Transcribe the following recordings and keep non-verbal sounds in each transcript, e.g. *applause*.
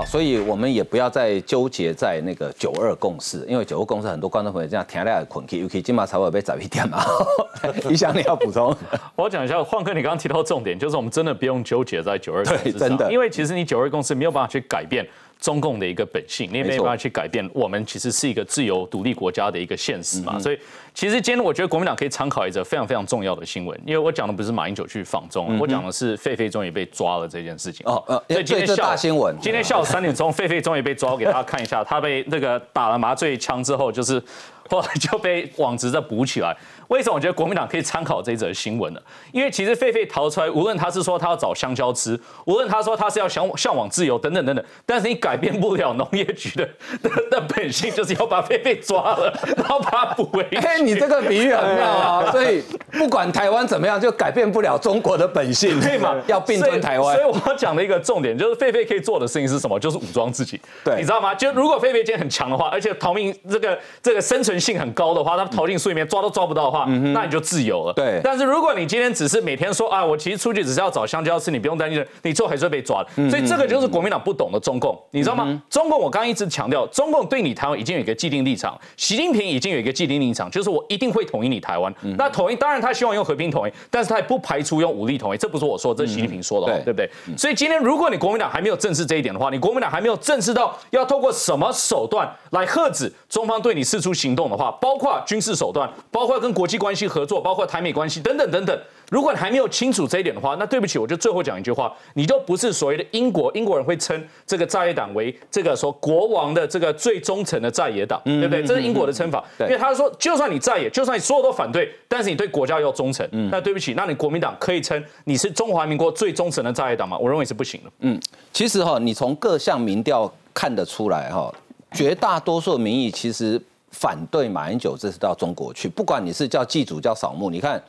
好，所以我们也不要再纠结在那个九二共识，因为九二共识很多观众朋友这样听来困去，尤其金马才会被找一点嘛。*laughs* 你想你要补充？*laughs* 我讲一下，晃哥，你刚刚提到重点，就是我们真的不用纠结在九二共识上真的因为其实你九二共识没有办法去改变。中共的一个本性，你也没有办法去改变我们其实是一个自由独立国家的一个现实嘛。所以其实今天我觉得国民党可以参考一则非常非常重要的新闻，因为我讲的不是马英九去访中，我讲的是狒狒终于被抓了这件事情。哦，呃，所以今天下午大新闻，今天下午三点钟，狒狒终于被抓，我给大家看一下，他被那个打了麻醉枪之后，就是后来就被网职的补起来。为什么我觉得国民党可以参考这则新闻呢？因为其实狒狒逃出来，无论他是说他要找香蕉吃，无论他说他是要向向往自由等等等等，但是你改变不了农业局的的的本性，就是要把狒狒抓了，然后把它补回去。哎，你这个比喻很妙啊！所以不管台湾怎么样，就改变不了中国的本性，对嘛？要并吞台湾所以。我要讲的一个重点就是，狒狒可以做的事情是什么？就是武装自己。对你知道吗？就如果狒狒今天很强的话，而且逃命这个这个生存性很高的话，他逃进树里面抓都抓不到的话，那你就自由了。对但是如果你今天只是每天说啊，我其实出去只是要找香蕉吃，你不用担心，你最后还是会被抓的。所以这个就是国民党不懂的中共，你知道吗？中共我刚刚一直强调，中共对你台湾已经有一个既定立场，习近平已经有一个既定立场，就是我一定会统一你台湾。那统一当然他希望用和平统一，但是他也不排除用武力统一，这不是我说，这是习近平说的哦，对对不对？所以今天如果你国民党还没有正视这一点的话，你国民党还没有正视到要透过什么手段来遏止中方对你释出行动的话，包括军事手段，包括跟国际关系合作，包括台美关系等等等等。如果你还没有清楚这一点的话，那对不起，我就最后讲一句话，你就不是所谓的英国，英国人会称这个在野党为这个说国王的这个最忠诚的在野党，对不对？这是英国的称法，因为他说，就算你在野，就算你所有都反对，但是你对国家要忠诚，那对不起，那你国民党可以称你是中华民国最忠诚的在野党吗？我认为是不行的。嗯其实哈，你从各项民调看得出来哈，绝大多数民意其实反对马英九这次到中国去，不管你是叫祭祖叫扫墓，你看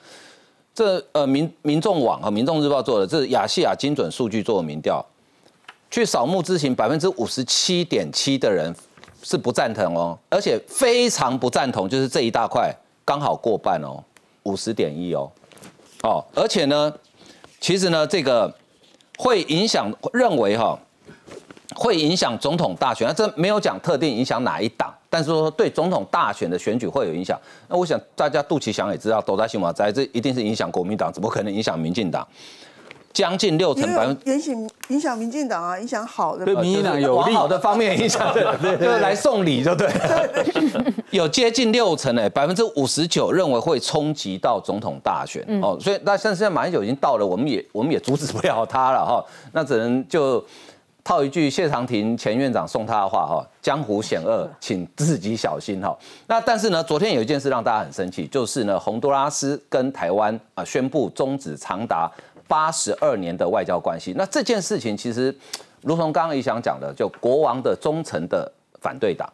这呃民民众网和民众日报做的，这是亚细亚精准数据做的民调，去扫墓之前百分之五十七点七的人是不赞同哦，而且非常不赞同，就是这一大块刚好过半哦，五十点一哦，哦，而且呢，其实呢这个。会影响认为哈，会影响总统大选，这没有讲特定影响哪一党，但是说对总统大选的选举会有影响。那我想大家肚脐想也知道，都在新闻在这一定是影响国民党，怎么可能影响民进党？将近六成影响影响民进党啊，影响好的。对民进党有利往好的方面影响，*laughs* 就是来送礼就对。有接近六成诶，百分之五十九认为会冲击到总统大选哦，所以那现在马英九已经到了，我们也我们也阻止不了他了哈，那只能就套一句谢长廷前院长送他的话哈，江湖险恶，*laughs* 请自己小心哈。那但是呢，昨天有一件事让大家很生气，就是呢，洪都拉斯跟台湾啊宣布终止长达八十二年的外交关系。那这件事情其实，如同刚刚也想讲的，就国王的忠诚的反对党。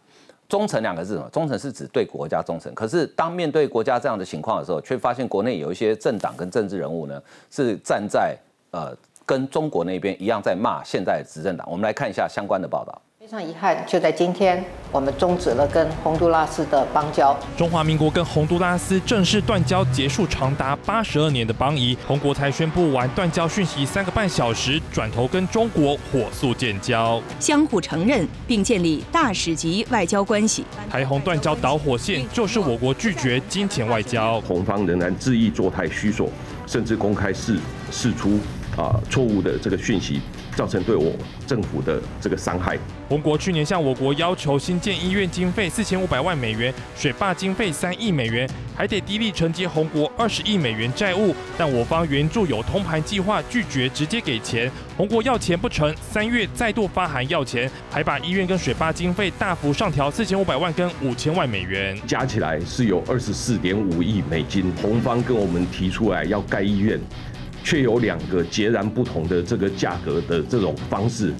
忠诚两个字嘛，忠诚是指对国家忠诚。可是当面对国家这样的情况的时候，却发现国内有一些政党跟政治人物呢，是站在呃跟中国那边一样在骂现在的执政党。我们来看一下相关的报道。非常遗憾，就在今天，我们终止了跟洪都拉斯的邦交。中华民国跟洪都拉斯正式断交，结束长达八十二年的邦谊。洪国才宣布完断交讯息三个半小时，转头跟中国火速建交。相互承认并建立大使级外交关系。台洪断交导火线就是我国拒绝金钱外交。红方仍然恣意作态虚索，甚至公开示示出啊错误的这个讯息，造成对我政府的这个伤害。洪国去年向我国要求新建医院经费四千五百万美元，水坝经费三亿美元，还得低利承接红国二十亿美元债务，但我方援助有通盘计划，拒绝直接给钱。红国要钱不成，三月再度发函要钱，还把医院跟水坝经费大幅上调四千五百万跟五千万美元。加起来是有二十四点五亿美金。红方跟我们提出来要盖医院，却有两个截然不同的这个价格的这种方式。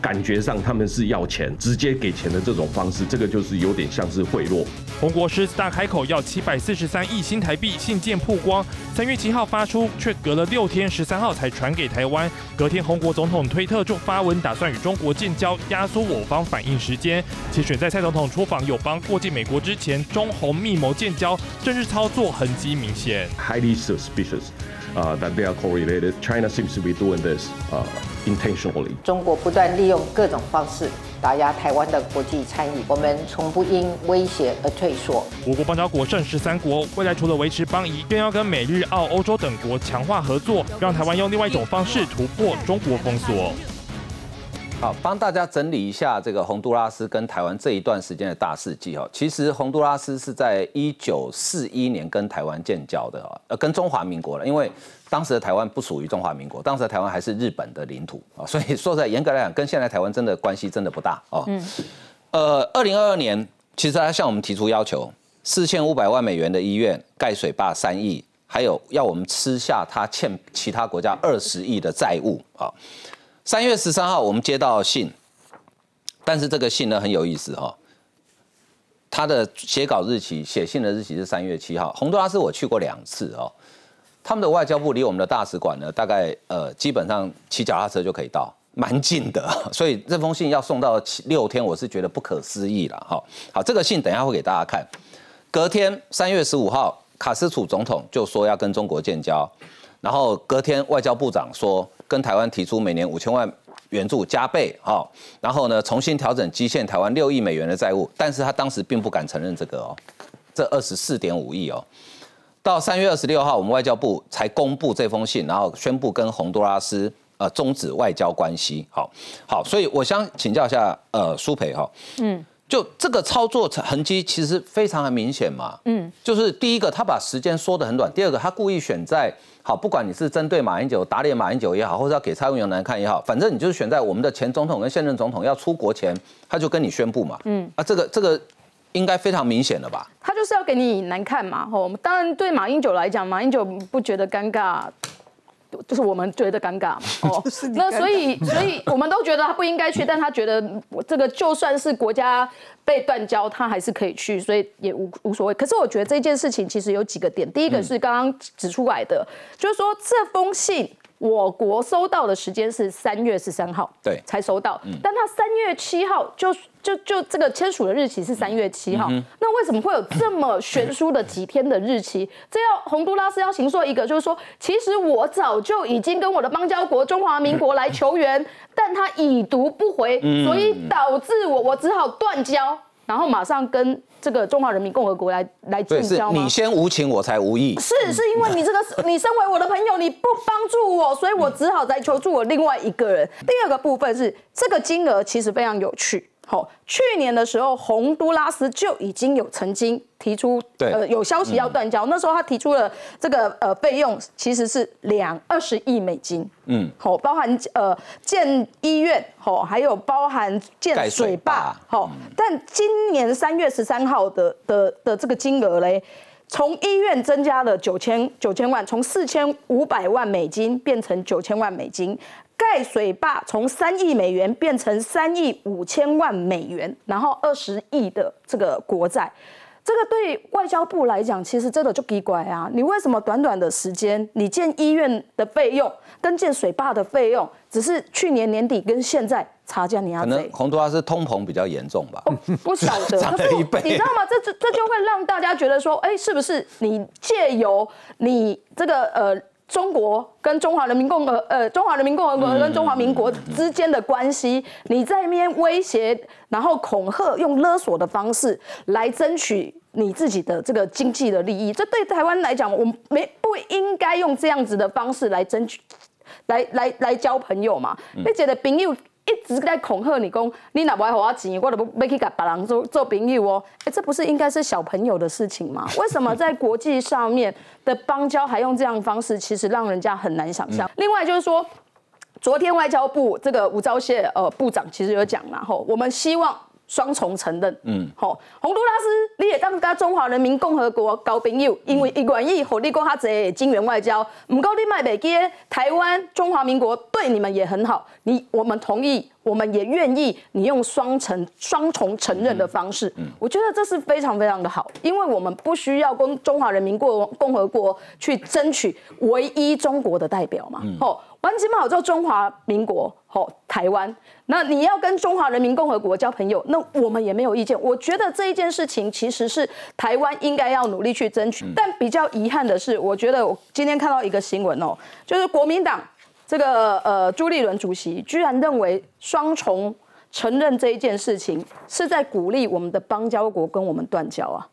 感觉上他们是要钱，直接给钱的这种方式，这个就是有点像是贿赂。红国狮子大开口要七百四十三亿新台币信件曝光，三月七号发出，却隔了六天，十三号才传给台湾。隔天，红国总统推特就发文打算与中国建交，压缩我方反应时间。且选在蔡总统出访友邦过境美国之前，中红密谋建交，政治操作痕迹明显。Highly suspicious。Uh, that they are correlated. China seems to be doing this uh, intentionally. 中国不断利用各种方式打压台湾的国际参与，我们从不因威胁而退缩。我国邦交国剩十三国，未来除了维持邦谊，更要跟美日澳欧洲等国强化合作，让台湾用另外一种方式突破中国封锁。好，帮大家整理一下这个洪都拉斯跟台湾这一段时间的大事记哈。其实洪都拉斯是在一九四一年跟台湾建交的啊，呃，跟中华民国了，因为当时的台湾不属于中华民国，当时的台湾还是日本的领土啊，*laughs* 所以说在严格来讲，跟现在台湾真的关系真的不大哦。嗯。呃，二零二二年，其实他向我们提出要求，四千五百万美元的医院盖水坝三亿，还有要我们吃下他欠其他国家二十亿的债务啊。三月十三号，我们接到信，但是这个信呢很有意思哈，他的写稿日期、写信的日期是三月七号。洪都拉斯我去过两次哦，他们的外交部离我们的大使馆呢，大概呃基本上骑脚踏车就可以到，蛮近的。*laughs* 所以这封信要送到七六天，我是觉得不可思议了哈。好，这个信等一下会给大家看。隔天三月十五号，卡斯楚总统就说要跟中国建交，然后隔天外交部长说。跟台湾提出每年五千万援助加倍，哈，然后呢重新调整基线台湾六亿美元的债务，但是他当时并不敢承认这个哦，这二十四点五亿哦，到三月二十六号，我们外交部才公布这封信，然后宣布跟洪都拉斯呃终止外交关系，好，好，所以我想请教一下呃苏培哈，嗯，就这个操作痕迹其实非常的明显嘛，嗯，就是第一个他把时间缩得很短，第二个他故意选在。好，不管你是针对马英九打脸马英九也好，或者要给蔡英文难看也好，反正你就是选在我们的前总统跟现任总统要出国前，他就跟你宣布嘛。嗯，啊，这个这个应该非常明显了吧？他就是要给你难看嘛。吼，当然对马英九来讲，马英九不觉得尴尬。就是我们觉得尴尬嘛，*laughs* 哦，那所以所以我们都觉得他不应该去，但他觉得这个就算是国家被断交，他还是可以去，所以也无无所谓。可是我觉得这件事情其实有几个点，第一个是刚刚指出来的，就是说这封信。我国收到的时间是三月十三号，对，才收到。但他三月七号就就就这个签署的日期是三月七号，那为什么会有这么悬殊的几天的日期？这要洪都拉斯要行说一个，就是说，其实我早就已经跟我的邦交国中华民国来求援，*laughs* 但他已读不回，所以导致我我只好断交。然后马上跟这个中华人民共和国来来建交吗？你先无情，我才无义。是是因为你这个 *laughs* 你身为我的朋友，你不帮助我，所以我只好再求助我另外一个人。第二个部分是这个金额其实非常有趣。好，去年的时候，洪都拉斯就已经有曾经提出，呃，有消息要断交。那时候他提出了这个呃费用，其实是两二十亿美金。嗯，好，包含呃建医院，好，还有包含建水坝，好。但今年三月十三号的的的这个金额嘞，从医院增加了九千九千万，从四千五百万美金变成九千万美金。盖水坝从三亿美元变成三亿五千万美元，然后二十亿的这个国债，这个对外交部来讲，其实真的就奇怪啊！你为什么短短的时间，你建医院的费用跟建水坝的费用，只是去年年底跟现在差价你要？可能洪都拉斯通膨比较严重吧？不晓得，*laughs* 可是你知道吗？这这这就会让大家觉得说，哎，是不是你借由你这个呃？中国跟中华人民共和呃中华人民共和国跟中华民国之间的关系，你在那边威胁，然后恐吓，用勒索的方式来争取你自己的这个经济的利益，这对台湾来讲，我们没不应该用这样子的方式来争取，来来来交朋友嘛？你觉得朋友？一直在恐吓你，讲你哪不爱我钱，我都不要去给别人做做朋友哦。哎，这不是应该是小朋友的事情吗？*laughs* 为什么在国际上面的邦交还用这样的方式，其实让人家很难想象。另外就是说，昨天外交部这个吴钊燮呃部长其实有讲嘛，吼我们希望。双重承认，嗯，好，洪都拉斯你也当跟中华人民共和国交朋友，因为伊愿意和你讲他这金元外交，唔够你卖北基，台湾中华民国对你们也很好，你我们同意，我们也愿意你用双承双重承认的方式，嗯，我觉得这是非常非常的好，因为我们不需要跟中华人民共共和国去争取唯一中国的代表嘛，好，完全好做中华民国。好台湾。那你要跟中华人民共和国交朋友，那我们也没有意见。我觉得这一件事情其实是台湾应该要努力去争取。但比较遗憾的是，我觉得我今天看到一个新闻哦，就是国民党这个呃朱立伦主席居然认为双重承认这一件事情是在鼓励我们的邦交国跟我们断交啊。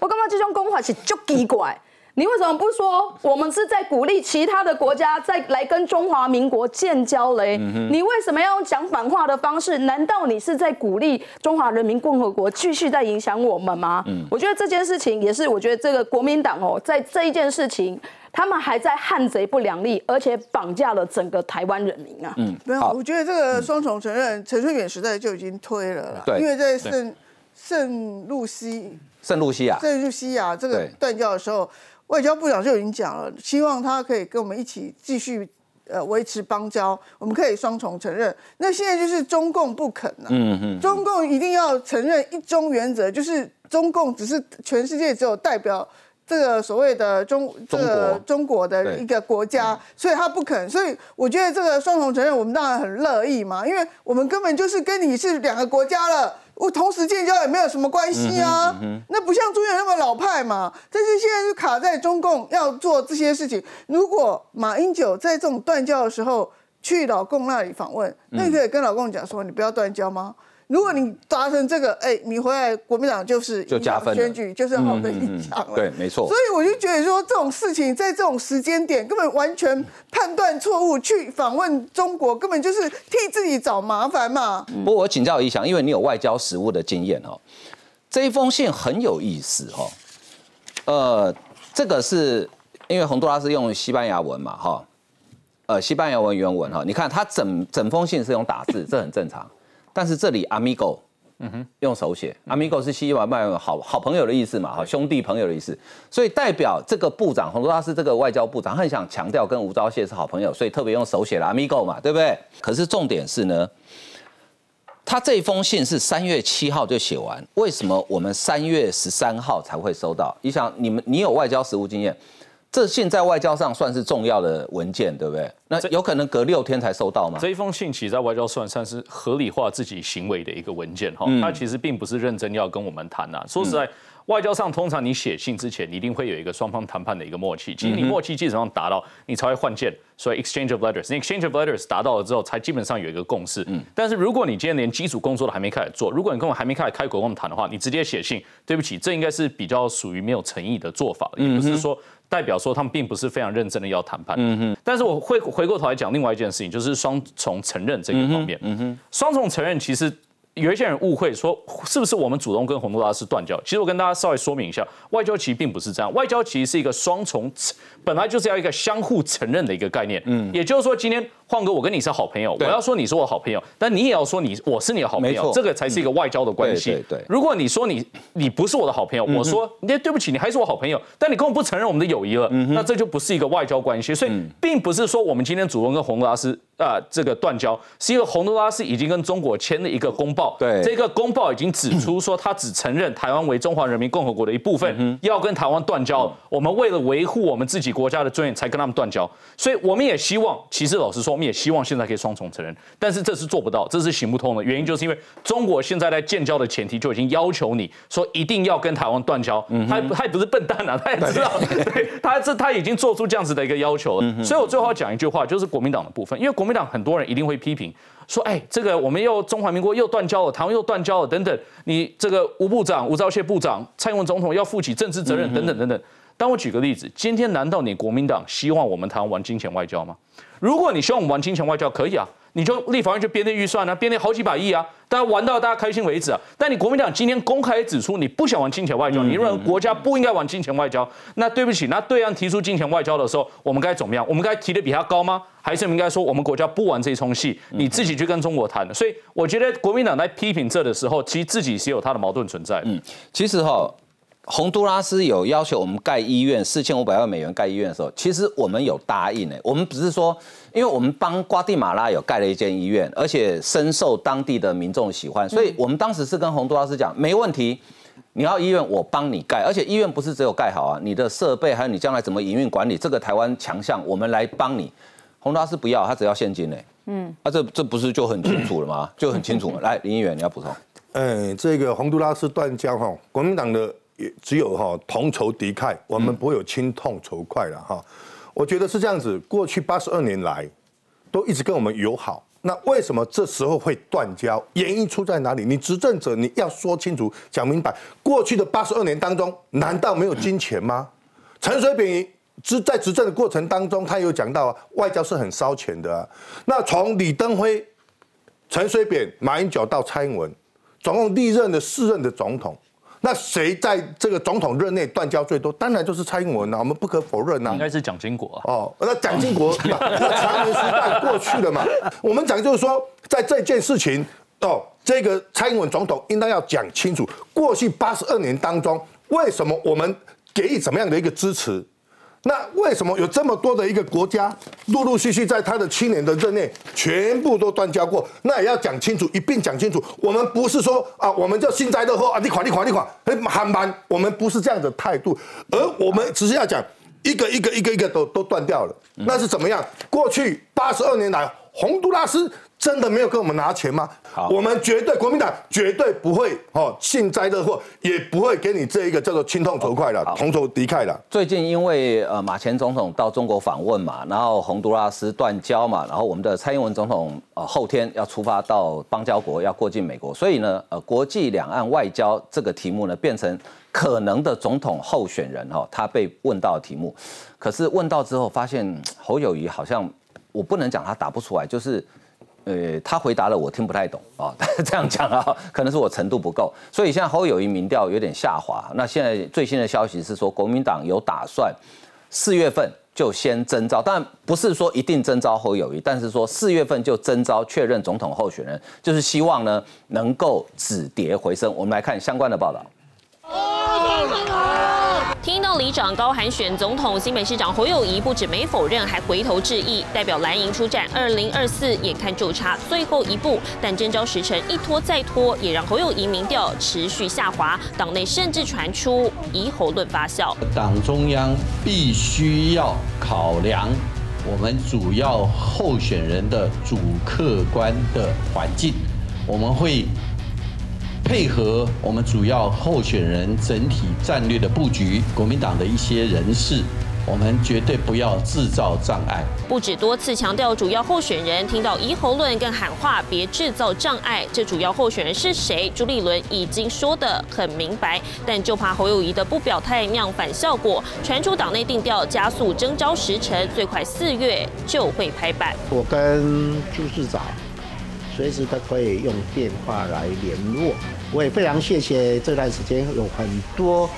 我刚刚这种公法是就奇怪。你为什么不说我们是在鼓励其他的国家再来跟中华民国建交嘞？你为什么要用讲反话的方式？难道你是在鼓励中华人民共和国继续在影响我们吗？嗯我觉得这件事情也是，我觉得这个国民党哦，在这一件事情，他们还在汉贼不两立，而且绑架了整个台湾人民啊。嗯，没有，我觉得这个双重承认，陈水扁时代就已经推了啦。对，因为在圣圣露西、圣露西亚、圣露西亚这个断交的时候。外交部长就已经讲了，希望他可以跟我们一起继续呃维持邦交，我们可以双重承认。那现在就是中共不肯了，嗯嗯，中共一定要承认一中原则，就是中共只是全世界只有代表这个所谓的中这个中国的一个国家，所以他不肯。所以我觉得这个双重承认，我们当然很乐意嘛，因为我们根本就是跟你是两个国家了。我同时建交也没有什么关系啊，那不像朱元那么老派嘛。但是现在就卡在中共要做这些事情。如果马英九在这种断交的时候去老共那里访问，那你可以跟老共讲说，你不要断交吗？如果你达成这个，哎，你回来国民党就是就加分选举就是好的影响了。对，没错。所以我就觉得说这种事情在这种时间点根本完全判断错误，去访问中国根本就是替自己找麻烦嘛。不过我请教一下，因为你有外交实务的经验哦，这一封信很有意思哦。呃，这个是因为洪都拉斯用西班牙文嘛哈，呃，西班牙文原文哈，你看他整整封信是用打字，这很正常。但是这里 amigo，嗯哼，用手写，amigo 是西班牙好好朋友的意思嘛，好兄弟朋友的意思，所以代表这个部长洪都拉斯这个外交部长很想强调跟吴钊燮是好朋友，所以特别用手写了 amigo 嘛，对不对？可是重点是呢，他这封信是三月七号就写完，为什么我们三月十三号才会收到？你想，你们你有外交实务经验？这信在外交上算是重要的文件，对不对？那有可能隔六天才收到吗？这一封信其实在外交算算是合理化自己行为的一个文件哈，它其实并不是认真要跟我们谈呐。说实在。外交上，通常你写信之前，你一定会有一个双方谈判的一个默契。其实你默契基本上达到，你才会换件。所以 exchange of letters，你 exchange of letters 达到了之后，才基本上有一个共识。嗯。但是如果你今天连基础工作都还没开始做，如果你跟我还没开始开口跟我们谈的话，你直接写信，对不起，这应该是比较属于没有诚意的做法，也不是说代表说他们并不是非常认真的要谈判。嗯哼。但是我会回过头来讲另外一件事情，就是双重承认这个方面。嗯哼。双重承认其实。有一些人误会说，是不是我们主动跟洪都拉斯断交？其实我跟大家稍微说明一下，外交其实并不是这样。外交其实是一个双重，本来就是要一个相互承认的一个概念。嗯，也就是说，今天晃哥，我跟你是好朋友，我要说你是我好朋友，但你也要说你我是你的好朋友，这个才是一个外交的关系。对，如果你说你你不是我的好朋友，我说你对不起，你还是我好朋友，但你根本不承认我们的友谊了，那这就不是一个外交关系。所以，并不是说我们今天主动跟洪都拉斯。啊，这个断交是因为洪都拉斯已经跟中国签了一个公报，对，这个公报已经指出说，他只承认台湾为中华人民共和国的一部分，要跟台湾断交。我们为了维护我们自己国家的尊严，才跟他们断交。所以我们也希望，其实老实说，我们也希望现在可以双重承认，但是这是做不到，这是行不通的。原因就是因为中国现在在建交的前提就已经要求你说一定要跟台湾断交，他他也不是笨蛋啊，他也知道，对他这他已经做出这样子的一个要求了。所以我最后要讲一句话，就是国民党的部分，因为国民党很多人一定会批评说，哎，这个我们又中华民国又断交了，台湾又断交了，等等。你这个吴部长、吴钊燮部长、蔡英文总统要负起政治责任，等等等等。但我举个例子，今天难道你国民党希望我们台湾玩金钱外交吗？如果你希望我们玩金钱外交，可以啊。你就立法院就编列预算啊，编列好几百亿啊，大家玩到大家开心为止啊。但你国民党今天公开指出，你不想玩金钱外交，你认为国家不应该玩金钱外交，那对不起，那对岸提出金钱外交的时候，我们该怎么样？我们该提的比他高吗？还是应该说我们国家不玩这一出戏，你自己去跟中国谈？所以我觉得国民党在批评这的时候，其实自己是有他的矛盾存在。嗯，其实哈。洪都拉斯有要求我们盖医院四千五百万美元盖医院的时候，其实我们有答应诶。我们不是说，因为我们帮瓜地马拉有盖了一间医院，而且深受当地的民众喜欢，所以我们当时是跟洪都拉斯讲，没问题，你要医院我帮你盖，而且医院不是只有盖好啊，你的设备还有你将来怎么营运管理，这个台湾强项我们来帮你。洪都拉斯不要，他只要现金呢。嗯，啊，这这不是就很清楚了吗？*laughs* 就很清楚了。来，林议员你要补充。嗯，这个洪都拉斯断交哈，国民党的也只有哈同仇敌忾，我们不会有亲痛仇快了哈。我觉得是这样子，过去八十二年来都一直跟我们友好，那为什么这时候会断交？原因出在哪里？你执政者你要说清楚、讲明白。过去的八十二年当中，难道没有金钱吗？陈水扁执在执政的过程当中，他有讲到啊，外交是很烧钱的啊。那从李登辉、陈水扁、马英九到蔡英文。总共历任的四任的总统，那谁在这个总统任内断交最多？当然就是蔡英文啊，我们不可否认啊。应该是蒋经国哦，那蒋经国 *laughs* 那长年时代过去了嘛。我们讲就是说，在这件事情哦，这个蔡英文总统应当要讲清楚，过去八十二年当中，为什么我们给予怎么样的一个支持？那为什么有这么多的一个国家，陆陆续续在他的七年的任内，全部都断交过？那也要讲清楚，一并讲清楚。我们不是说啊，我们就幸灾乐祸啊，你款你款你款，很慢，我们不是这样的态度，而我们只是要讲一个一个一个一个都都断掉了。那是怎么样？过去八十二年来，洪都拉斯。真的没有跟我们拿钱吗？好，我们绝对国民党绝对不会哦幸灾乐祸，也不会给你这一个叫做亲痛仇快了同仇敌忾了。最近因为呃马前总统到中国访问嘛，然后洪都拉斯断交嘛，然后我们的蔡英文总统呃后天要出发到邦交国要过境美国，所以呢呃国际两岸外交这个题目呢变成可能的总统候选人哈他被问到的题目，可是问到之后发现侯友谊好像我不能讲他答不出来，就是。呃，他回答了，我听不太懂啊。*laughs* 这样讲啊，可能是我程度不够，所以现在侯友谊民调有点下滑。那现在最新的消息是说，国民党有打算四月份就先征召，但不是说一定征召侯友谊，但是说四月份就征召确认总统候选人，就是希望呢能够止跌回升。我们来看相关的报道。听到里长高喊选总统，新北市长侯友谊不止没否认，还回头致意，代表蓝营出战二零二四，眼看就差最后一步，但征召时辰一拖再拖，也让侯友谊民调持续下滑，党内甚至传出疑侯论发酵。党中央必须要考量我们主要候选人的主客观的环境，我们会。配合我们主要候选人整体战略的布局，国民党的一些人士，我们绝对不要制造障碍。不止多次强调主要候选人，听到疑侯论更喊话别制造障碍。这主要候选人是谁？朱立伦已经说得很明白，但就怕侯友谊的不表态酿反效果，传出党内定调加速征召时程，最快四月就会拍板。我跟朱市长随时都可以用电话来联络。我也非常谢谢这段时间有很多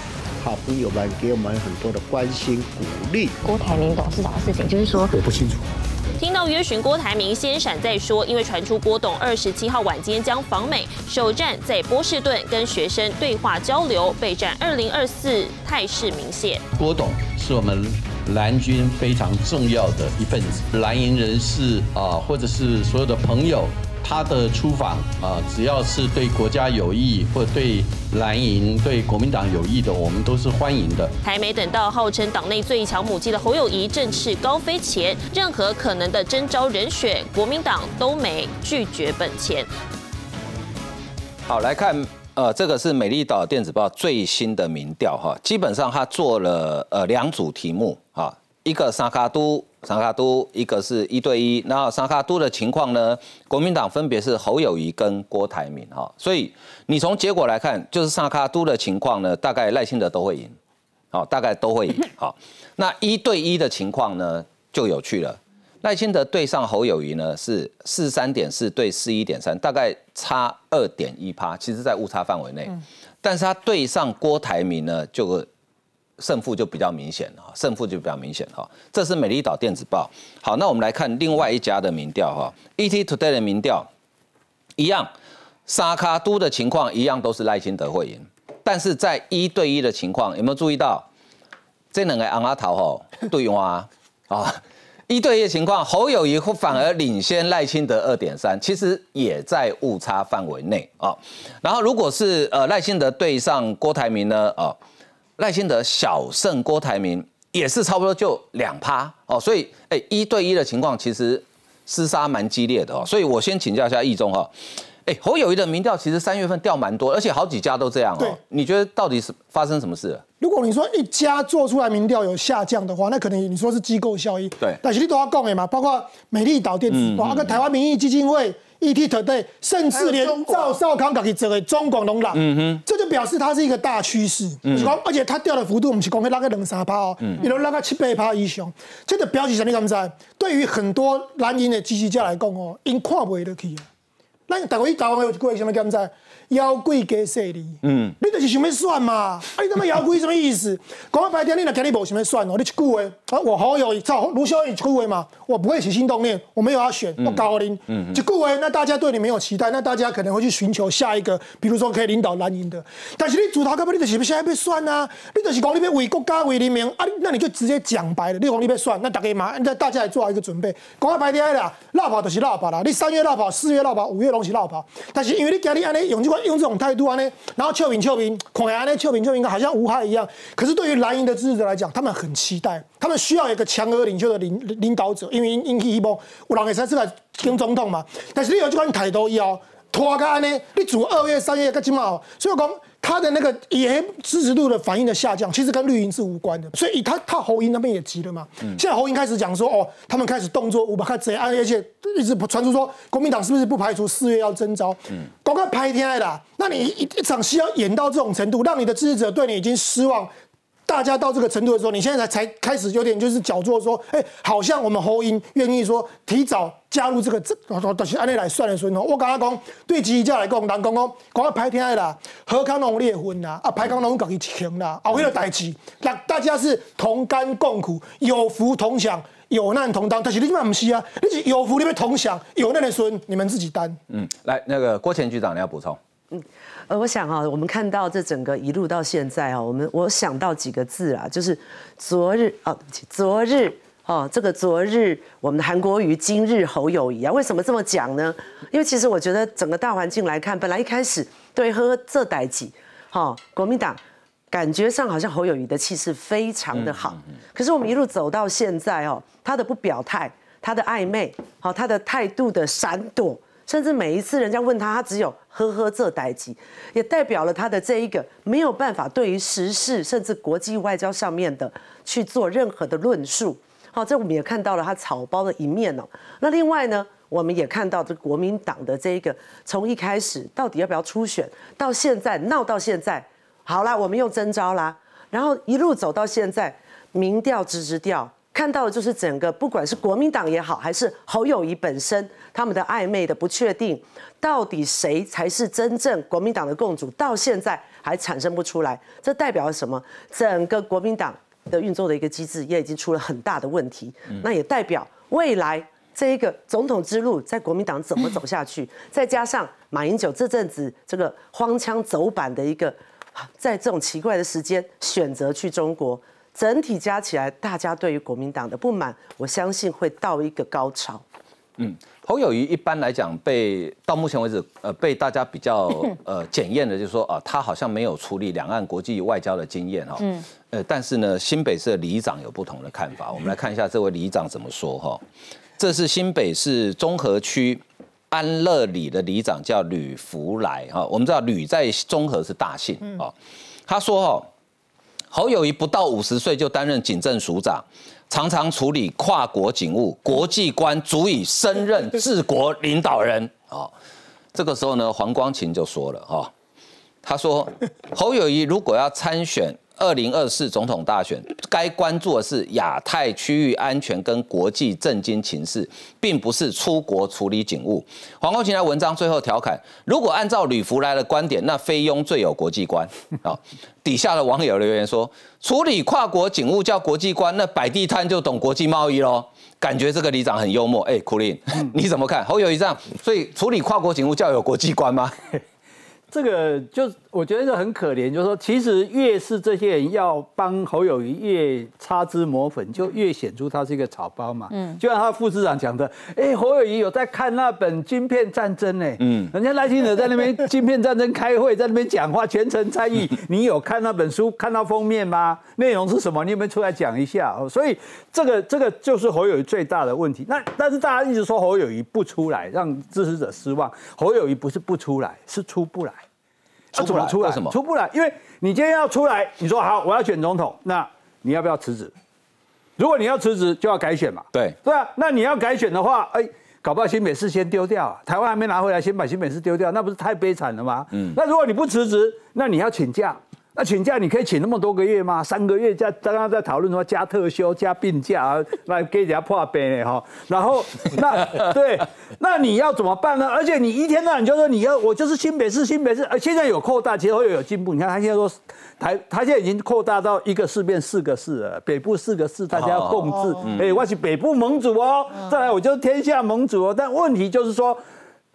好朋友们给我们很多的关心鼓励。郭台铭董事长的事情，就是说我不清楚。听到约询郭台铭，先闪再说，因为传出郭董二十七号晚间将访美，首站在波士顿跟学生对话交流，备战二零二四态势明显。郭董是我们蓝军非常重要的一份子，蓝营人士啊，或者是所有的朋友。他的出访啊，只要是对国家有益或对蓝营、对国民党有益的，我们都是欢迎的。还没等到号称党内最强母鸡的侯友谊振翅高飞前，任何可能的征召人选，国民党都没拒绝本钱。好，来看，呃，这个是美丽岛电子报最新的民调哈，基本上他做了呃两组题目哈，一个沙卡都。沙卡都一个是一对一，那沙卡都的情况呢？国民党分别是侯友谊跟郭台铭哈，所以你从结果来看，就是沙卡都的情况呢，大概赖清德都会赢，好，大概都会赢。好，那一对一的情况呢，就有趣了。赖清德对上侯友谊呢是四三点四对四一点三，大概差二点一趴，其实在误差范围内。但是他对上郭台铭呢就。胜负就比较明显了，胜负就比较明显哈。这是美丽岛电子报。好，那我们来看另外一家的民调哈，ET Today 的民调一样，沙卡都的情况一样都是赖清德会赢，但是在一对一的情况有没有注意到这两个昂阿桃吼对话啊？一对一的情况，侯友谊反而领先赖清德二点三，其实也在误差范围内啊。然后如果是呃赖清德对上郭台铭呢啊？赖清德小胜郭台铭，也是差不多就两趴哦，所以哎一对一的情况其实厮杀蛮激烈的哦。所以我先请教一下易中哈，哎，侯友谊的民调其实三月份掉蛮多，而且好几家都这样哦。你觉得到底是发生什么事？如果你说一家做出来民调有下降的话，那可能你说是机构效益。对，但是你都要讲的嘛，包括美丽岛电子报、啊，跟台湾民意基金会、ET Today，甚至连赵少康搞起整个中广农朗，嗯哼，这就表示它是一个大趋势。嗯，而且它掉的幅度，我们是讲那个两三趴哦，有那个七八趴以上，这个表示什么？你敢知？对于很多蓝营的支持者来讲哦，因看不得起啊。咱大概台湾有一句什么？敢知？妖鬼加势利，嗯，你就是想要算嘛？啊，你他妈妖鬼什么意思？*laughs* 讲个白点，你若今日无想要算哦，你一句话，啊，我好友照卢修一句话嘛，我不会起心动念，我没有要选，我高龄，嗯，一句话，那大家对你没有期待，那大家可能会去寻求下一个，比如说可以领导蓝营的。但是你主头根本你就是不现在要算啊？你就是讲你要为国家为人民啊？那你就直接讲白了，你讲你要算，那大家嘛，那大家也做好一个准备。讲个白天啦，绕跑就是绕跑啦，你三月绕跑，四月绕跑，五月拢是绕跑。但是因为你今日安尼用这款用这种态度啊呢。然后邱平邱平，看来呢邱平邱平好像无害一样。可是对于蓝营的支持者来讲，他们很期待，他们需要一个强而领袖的领领导者，因为因因希望有人会才出来跟总统嘛。但是你有这款态度以后，拖个安尼，你做二月三月个起码，所以讲。他的那个也支持度的反应的下降，其实跟绿营是无关的，所以他他侯英那边也急了嘛。现在侯英开始讲说，哦，他们开始动作，我们开始而且一直传出说，国民党是不是不排除四月要征召？广告拍天爱的，那你一一场戏要演到这种程度，让你的支持者对你已经失望。大家到这个程度的时候，你现在才才开始有点就是搅作说，哎，好像我们侯英愿意说提早加入这个这，都是按你来算的时候。我刚刚讲对基价来讲，人讲讲讲到排天的啦，何康龙裂婚啦，啊，排康龙搞去强啦，后迄个代志，那大家是同甘共苦，有福同享，有难同当。但是你嘛不是啊，你是有福你们同享，有难的孙你们自己担。嗯，来那个郭前局长你要补充。嗯。呃，我想啊，我们看到这整个一路到现在啊，我们我想到几个字啊，就是昨日啊，对不起，昨日哦，这个昨日我们的韩国瑜，今日侯友谊啊，为什么这么讲呢？因为其实我觉得整个大环境来看，本来一开始对呵这代几，哈，国民党感觉上好像侯友谊的气势非常的好，可是我们一路走到现在哦，他的不表态，他的暧昧，好，他的态度的闪躲。甚至每一次人家问他，他只有呵呵这代机，也代表了他的这一个没有办法对于时事甚至国际外交上面的去做任何的论述。好，这我们也看到了他草包的一面哦。那另外呢，我们也看到这国民党的这一个从一开始到底要不要初选，到现在闹到现在，好啦，我们又征招啦，然后一路走到现在，民调支持调。看到的就是整个，不管是国民党也好，还是侯友谊本身，他们的暧昧的不确定，到底谁才是真正国民党的共主，到现在还产生不出来。这代表了什么？整个国民党的运作的一个机制也已经出了很大的问题。那也代表未来这一个总统之路在国民党怎么走下去？再加上马英九这阵子这个荒腔走板的一个，在这种奇怪的时间选择去中国。整体加起来，大家对于国民党的不满，我相信会到一个高潮。嗯，侯友谊一般来讲被到目前为止，呃，被大家比较 *laughs* 呃检验的，就是说啊，他好像没有处理两岸国际外交的经验哈。嗯。呃，但是呢，新北市的里长有不同的看法。我们来看一下这位里长怎么说哈。这是新北市中和区安乐里的里长叫吕福来哈。我们知道吕在中和是大姓啊。他说哈。侯友谊不到五十岁就担任警政署长，常常处理跨国警务，国际观足以升任治国领导人啊。这个时候呢，黄光琴就说了哈，他说侯友谊如果要参选。二零二四总统大选，该关注的是亚太区域安全跟国际政经情势，并不是出国处理警务。黄国琴的文章最后调侃：如果按照吕福来的观点，那菲佣最有国际观啊。底下的网友留言说：处理跨国警务叫国际观，那摆地摊就懂国际贸易喽。感觉这个里长很幽默。哎，苦林，*laughs* 你怎么看？侯友谊这样，所以处理跨国警务叫有国际观吗？这个就我觉得这很可怜，就是说，其实越是这些人要帮侯友谊越擦脂抹粉，就越显出他是一个草包嘛。嗯，就像他副市长讲的，哎，侯友谊有在看那本《晶片战争》呢。嗯，*laughs* 人家赖清德在那边《晶片战争》开会，在那边讲话，全程参与。*laughs* 你有看那本书，看到封面吗？内容是什么？你有没有出来讲一下？哦，所以这个这个就是侯友谊最大的问题。那但是大家一直说侯友谊不出来，让支持者失望。侯友谊不是不出来，是出不来。出不来？出来什么？出不来，因为你今天要出来，你说好，我要选总统，那你要不要辞职？如果你要辞职，就要改选嘛。对，对啊。那你要改选的话，哎，搞不好新北市先丢掉，台湾还没拿回来，先把新北市丢掉，那不是太悲惨了吗？嗯。那如果你不辞职，那你要请假。那请假你可以请那么多个月吗？三个月加刚刚在讨论说加特休加病假，来给人家破病呢哈。然后那 *laughs* 对，那你要怎么办呢？而且你一天到晚就说你要我就是新北市新北市，呃现在有扩大，其实会有进步。你看他现在说台，他现在已经扩大到一个市变四个市了，北部四个市大家要共治。哎，我是北部盟主哦，再来我就是天下盟主哦。但问题就是说。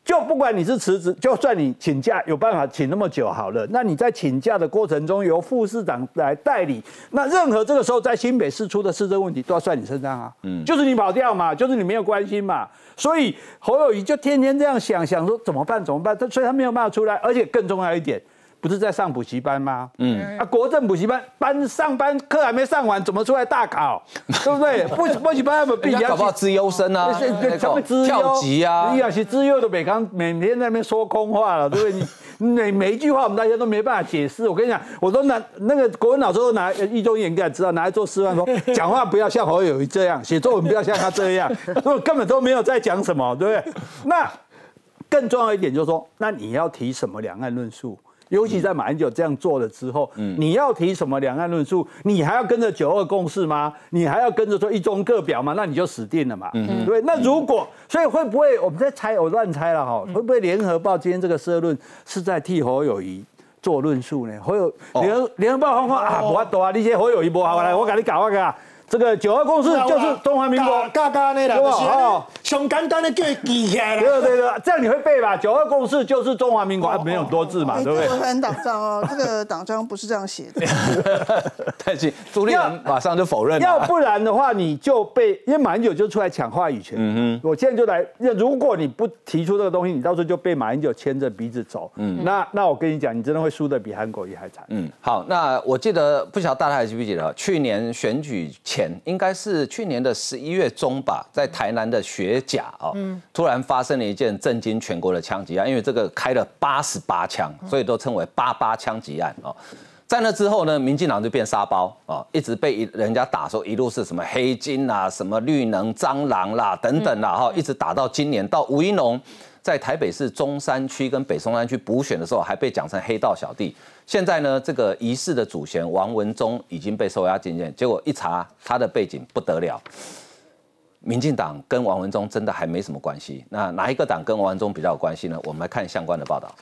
就不管你是辞职，就算你请假有办法请那么久好了，那你在请假的过程中由副市长来代理，那任何这个时候在新北市出的市政问题都要算你身上啊，嗯，就是你跑掉嘛，就是你没有关心嘛，所以侯友谊就天天这样想想说怎么办怎么办，所以他没有办法出来，而且更重要一点。不是在上补习班吗？嗯，啊，国政补习班班上班课还没上完，怎么出来大考？*laughs* 对不对？补补习班他们必须要考资优生啊，他们资跳级啊，你要是资优的北康，每天在那边说空话了，对不对？你 *laughs* 每每一句话我们大家都没办法解释。我跟你讲，我都拿那个国文老师都拿一中言给他知道，拿来做示范，说讲话不要像侯友谊这样，写作文不要像他这样，*laughs* 根本都没有在讲什么，对不对？那更重要一点就是说，那你要提什么两岸论述？尤其在马英九这样做了之后，你要提什么两岸论述？你还要跟着九二共识吗？你还要跟着说一中各表吗？那你就死定了嘛。对，那如果所以会不会我们在猜，我乱猜了哈？会不会联合报今天这个社论是在替侯友谊做论述呢？侯友联联合报方啊，我多啊，你些侯友谊不好来，我给你搞个。这个九二共识就是中华民国，嘎嘎那啦，哦，熊简单的叫记起来了。对对对，这样你会背吧？九二共识就是中华民国，没有多字嘛，对不对？这个党章哦，*laughs* 这个党章不是这样写的。*laughs* 但是朱立伦马上就否认。要不然的话，你就被因为马英九就出来抢话语权。嗯哼，我现在就来，如果你不提出这个东西，你到时候就被马英九牵着鼻子走。嗯，那那我跟你讲，你真的会输的比韩国瑜还惨。嗯，好，那我记得不晓得大家还记不记得，去年选举。前应该是去年的十一月中吧，在台南的学甲哦，突然发生了一件震惊全国的枪击案，因为这个开了八十八枪，所以都称为八八枪击案哦。在那之后呢，民进党就变沙包啊，一直被人家打说一路是什么黑金啊，什么绿能蟑螂啦等等啦哈，一直打到今年到吴一农在台北市中山区跟北松山区补选的时候，还被讲成黑道小弟。现在呢，这个疑似的主嫌王文忠已经被收押进监，结果一查他的背景不得了，民进党跟王文忠真的还没什么关系。那哪一个党跟王文忠比较有关系呢？我们来看相关的报道。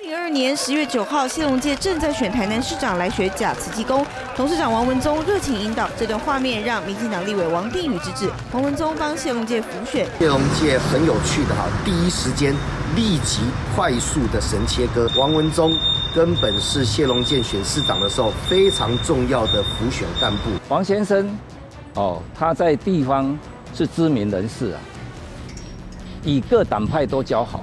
零二年十月九号，谢龙介正在选台南市长来学假慈济公，董事长王文忠热情引导，这段画面让民进党立委王定宇之指王文忠帮谢龙介辅选。谢龙介很有趣的哈，第一时间立即快速的神切割，王文忠。根本是谢龙健选市长的时候非常重要的辅选干部。王先生，哦，他在地方是知名人士啊，以各党派都交好，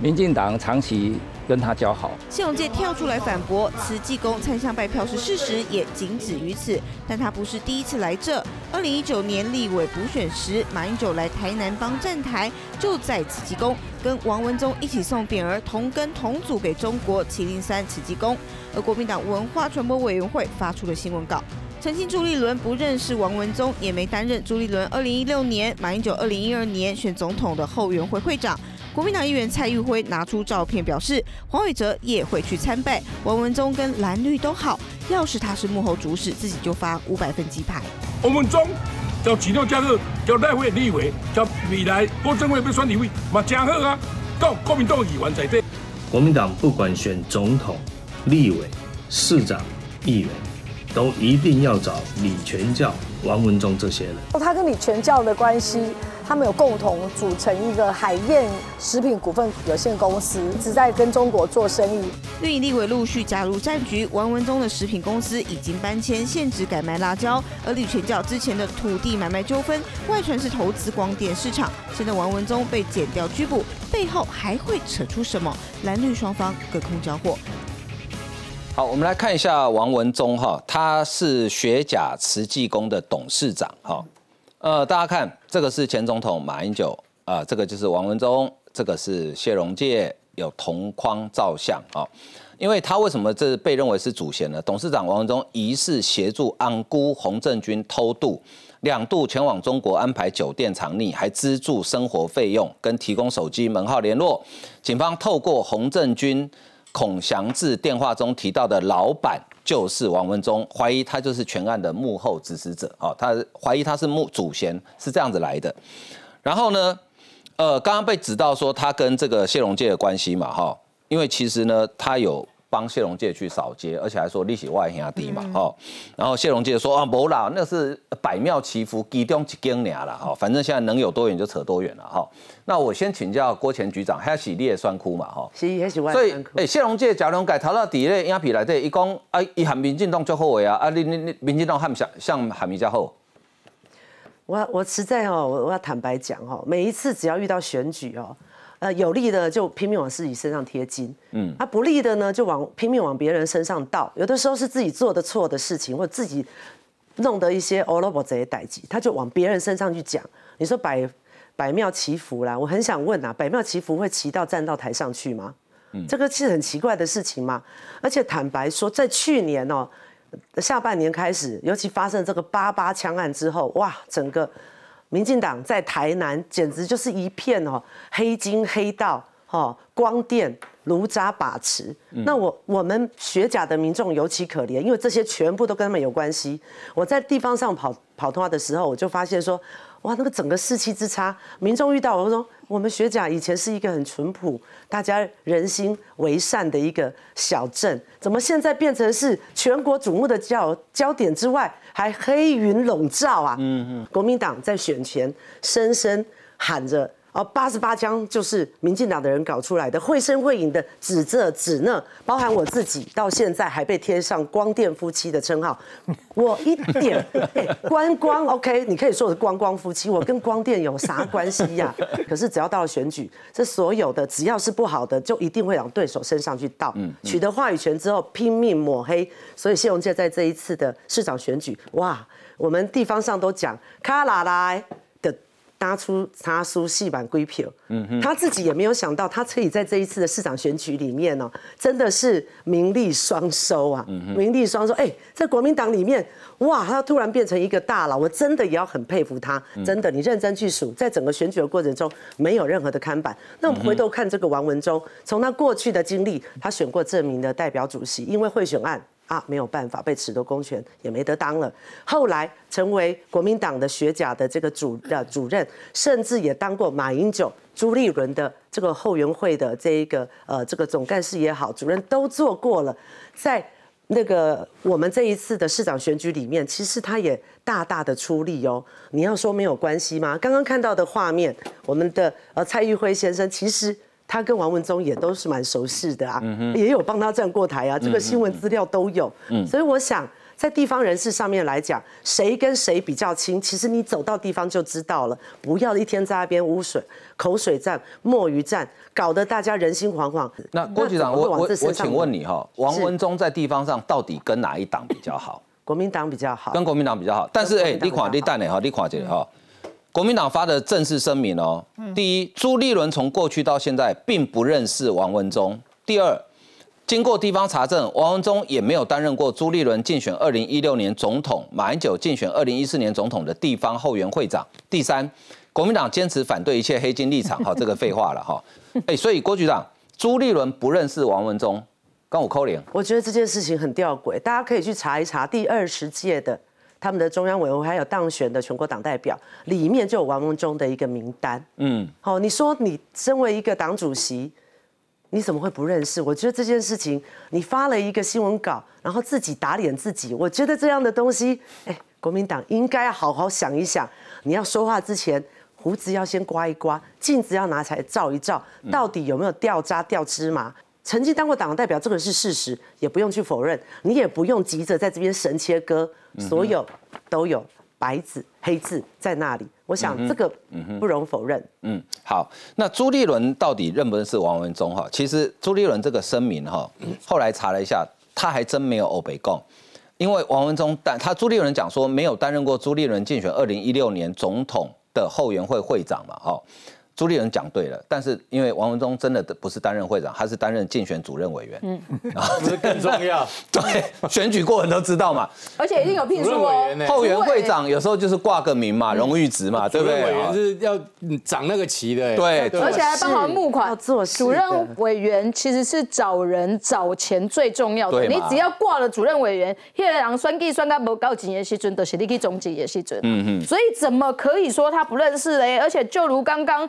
民进党长期。跟他交好，谢龙介跳出来反驳，慈济公参香拜票是事实，也仅止于此。但他不是第一次来这。二零一九年立委补选时，马英九来台南帮站台，就在慈济宫跟王文宗一起送匾额，同根同组给中国麒麟山慈济宫。而国民党文化传播委员会发出了新闻稿，澄清朱立伦不认识王文宗，也没担任朱立伦二零一六年、马英九二零一二年选总统的后援会会长。国民党议员蔡玉辉拿出照片表示，黄伟哲也会去参拜，王文忠跟蓝绿都好。要是他是幕后主使，自己就发五百份鸡排。王文忠叫指定加入，叫赖会立委，叫未来郭正伟被选立委，嘛真好啊！到国民党议员在国民党不管选总统、立委、市长、议员，都一定要找李全教、王文忠这些人。他跟李全教的关系，他们有共同组成一个海燕食品股份有限公司，一直在跟中国做生意。绿营立委陆续加入战局，王文忠的食品公司已经搬迁，限制改卖辣椒，而李全教之前的土地买卖纠纷，外传是投资光电市场，现在王文忠被剪掉拘捕，背后还会扯出什么？蓝绿双方隔空交火。好，我们来看一下王文忠哈，他是学甲慈济宫的董事长哈。呃，大家看这个是前总统马英九啊，这个就是王文忠，这个是谢荣介，有同框照相啊。因为他为什么这被认为是主嫌呢？董事长王文忠疑似协助安姑洪正军偷渡，两度前往中国安排酒店藏匿，还资助生活费用跟提供手机门号联络。警方透过洪正军。孔祥志电话中提到的老板就是王文忠，怀疑他就是全案的幕后指使者。哦，他怀疑他是幕祖先，是这样子来的。然后呢，呃，刚刚被指到说他跟这个谢龙介的关系嘛，哈，因为其实呢，他有。帮谢龙介去扫街，而且还说利息外很低嘛，哦，然后谢龙介说啊，不啦，那是百庙祈福，其中一间俩了，哈，反正现在能有多远就扯多远了，哈。那我先请教郭前局长，还是你也算哭嘛，哈？是，也是我所以，哎，谢龙介假如改逃到底咧，影皮来对，一讲啊，一喊民进党最好呀，啊，你你你民进党喊像像喊比较好。我我实在哦，我我要坦白讲哦，每一次只要遇到选举哦。呃，有利的就拼命往自己身上贴金，嗯，啊，不利的呢就往拼命往别人身上倒。有的时候是自己做的错的事情，或自己弄得一些欧罗伯这些代际，他就往别人身上去讲。你说百百庙祈福啦，我很想问啊，百庙祈福会祈到站到台上去吗？嗯，这个是很奇怪的事情嘛？而且坦白说，在去年哦下半年开始，尤其发生这个八八枪案之后，哇，整个。民进党在台南简直就是一片哦黑金黑道，哦光电炉渣把持。那我我们学甲的民众尤其可怜，因为这些全部都跟他们有关系。我在地方上跑跑通话的时候，我就发现说。哇，那个整个士气之差，民众遇到我说，我们学甲以前是一个很淳朴、大家人心为善的一个小镇，怎么现在变成是全国瞩目的焦焦点之外，还黑云笼罩啊？嗯嗯，国民党在选前深深喊着。哦，八十八枪就是民进党的人搞出来的，绘声绘影的指这指那，包含我自己，到现在还被贴上光电夫妻的称号。*laughs* 我一点 *laughs* 观光 OK，你可以说我是观光夫妻，我跟光电有啥关系呀？*laughs* 可是只要到了选举，这所有的只要是不好的，就一定会往对手身上去倒。取得话语权之后，拼命抹黑。所以谢龙介在这一次的市长选举，哇，我们地方上都讲卡拉来。拿出他书戏版归票，嗯哼，他自己也没有想到，他可以在这一次的市长选举里面哦，真的是名利双收啊，名利双收。哎，在国民党里面，哇，他突然变成一个大佬，我真的也要很佩服他。真的，你认真去数，在整个选举的过程中，没有任何的看板。那我们回头看这个王文忠，从他过去的经历，他选过证明的代表主席，因为贿选案。啊，没有办法被褫夺公权，也没得当了。后来成为国民党的学甲的这个主的主任，甚至也当过马英九、朱立伦的这个后援会的这一个呃这个总干事也好，主任都做过了。在那个我们这一次的市长选举里面，其实他也大大的出力哦。你要说没有关系吗？刚刚看到的画面，我们的呃蔡玉辉先生其实。他跟王文忠也都是蛮熟悉的啊，也有帮他站过台啊，这个新闻资料都有。嗯所以我想，在地方人士上面来讲，谁跟谁比较亲，其实你走到地方就知道了。不要一天在那边污水、口水战、墨鱼战，搞得大家人心惶惶。那郭局长，我我我请问你哈，王文忠在地方上到底跟哪一党比较好？国民党比较好，跟国民党比较好。但是哎，你看你等呢哈，你看这个哈。国民党发的正式声明哦，第一，朱立伦从过去到现在并不认识王文忠；第二，经过地方查证，王文忠也没有担任过朱立伦竞选二零一六年总统、马英九竞选二零一四年总统的地方后援会长；第三，国民党坚持反对一切黑金立场，好，这个废话了哈。*laughs* 哎，所以郭局长，朱立伦不认识王文忠，跟我扣脸。我觉得这件事情很吊诡，大家可以去查一查第二十届的。他们的中央委员会还有当选的全国党代表，里面就有王文忠的一个名单。嗯，好，你说你身为一个党主席，你怎么会不认识？我觉得这件事情，你发了一个新闻稿，然后自己打脸自己，我觉得这样的东西，哎，国民党应该要好好想一想，你要说话之前，胡子要先刮一刮，镜子要拿起来照一照，到底有没有掉渣掉芝麻？曾经当过党代表，这个是事实，也不用去否认，你也不用急着在这边神切割，所有都有白纸黑字在那里。我想这个不容否认。嗯，好，那朱立伦到底认不认识王文忠？哈，其实朱立伦这个声明哈，后来查了一下，他还真没有欧北共，因为王文忠担他朱立伦讲说没有担任过朱立伦竞选二零一六年总统的后援会会长嘛，哈。朱立伦讲对了，但是因为王文忠真的不是担任会长，他是担任竞选主任委员，嗯，然后这更重要。*laughs* 对，选举过程都知道嘛，而且一定有聘书哦。后援会长有时候就是挂个名嘛，荣誉职嘛，对不对？委员是要掌那个旗的，对，而且还帮忙募款。做主任委员其实是找人找钱最重要的，你只要挂了主任委员，现在人算计算到不高级也是准，都是你去总结的时准，嗯嗯，所以怎么可以说他不认识嘞？而且就如刚刚。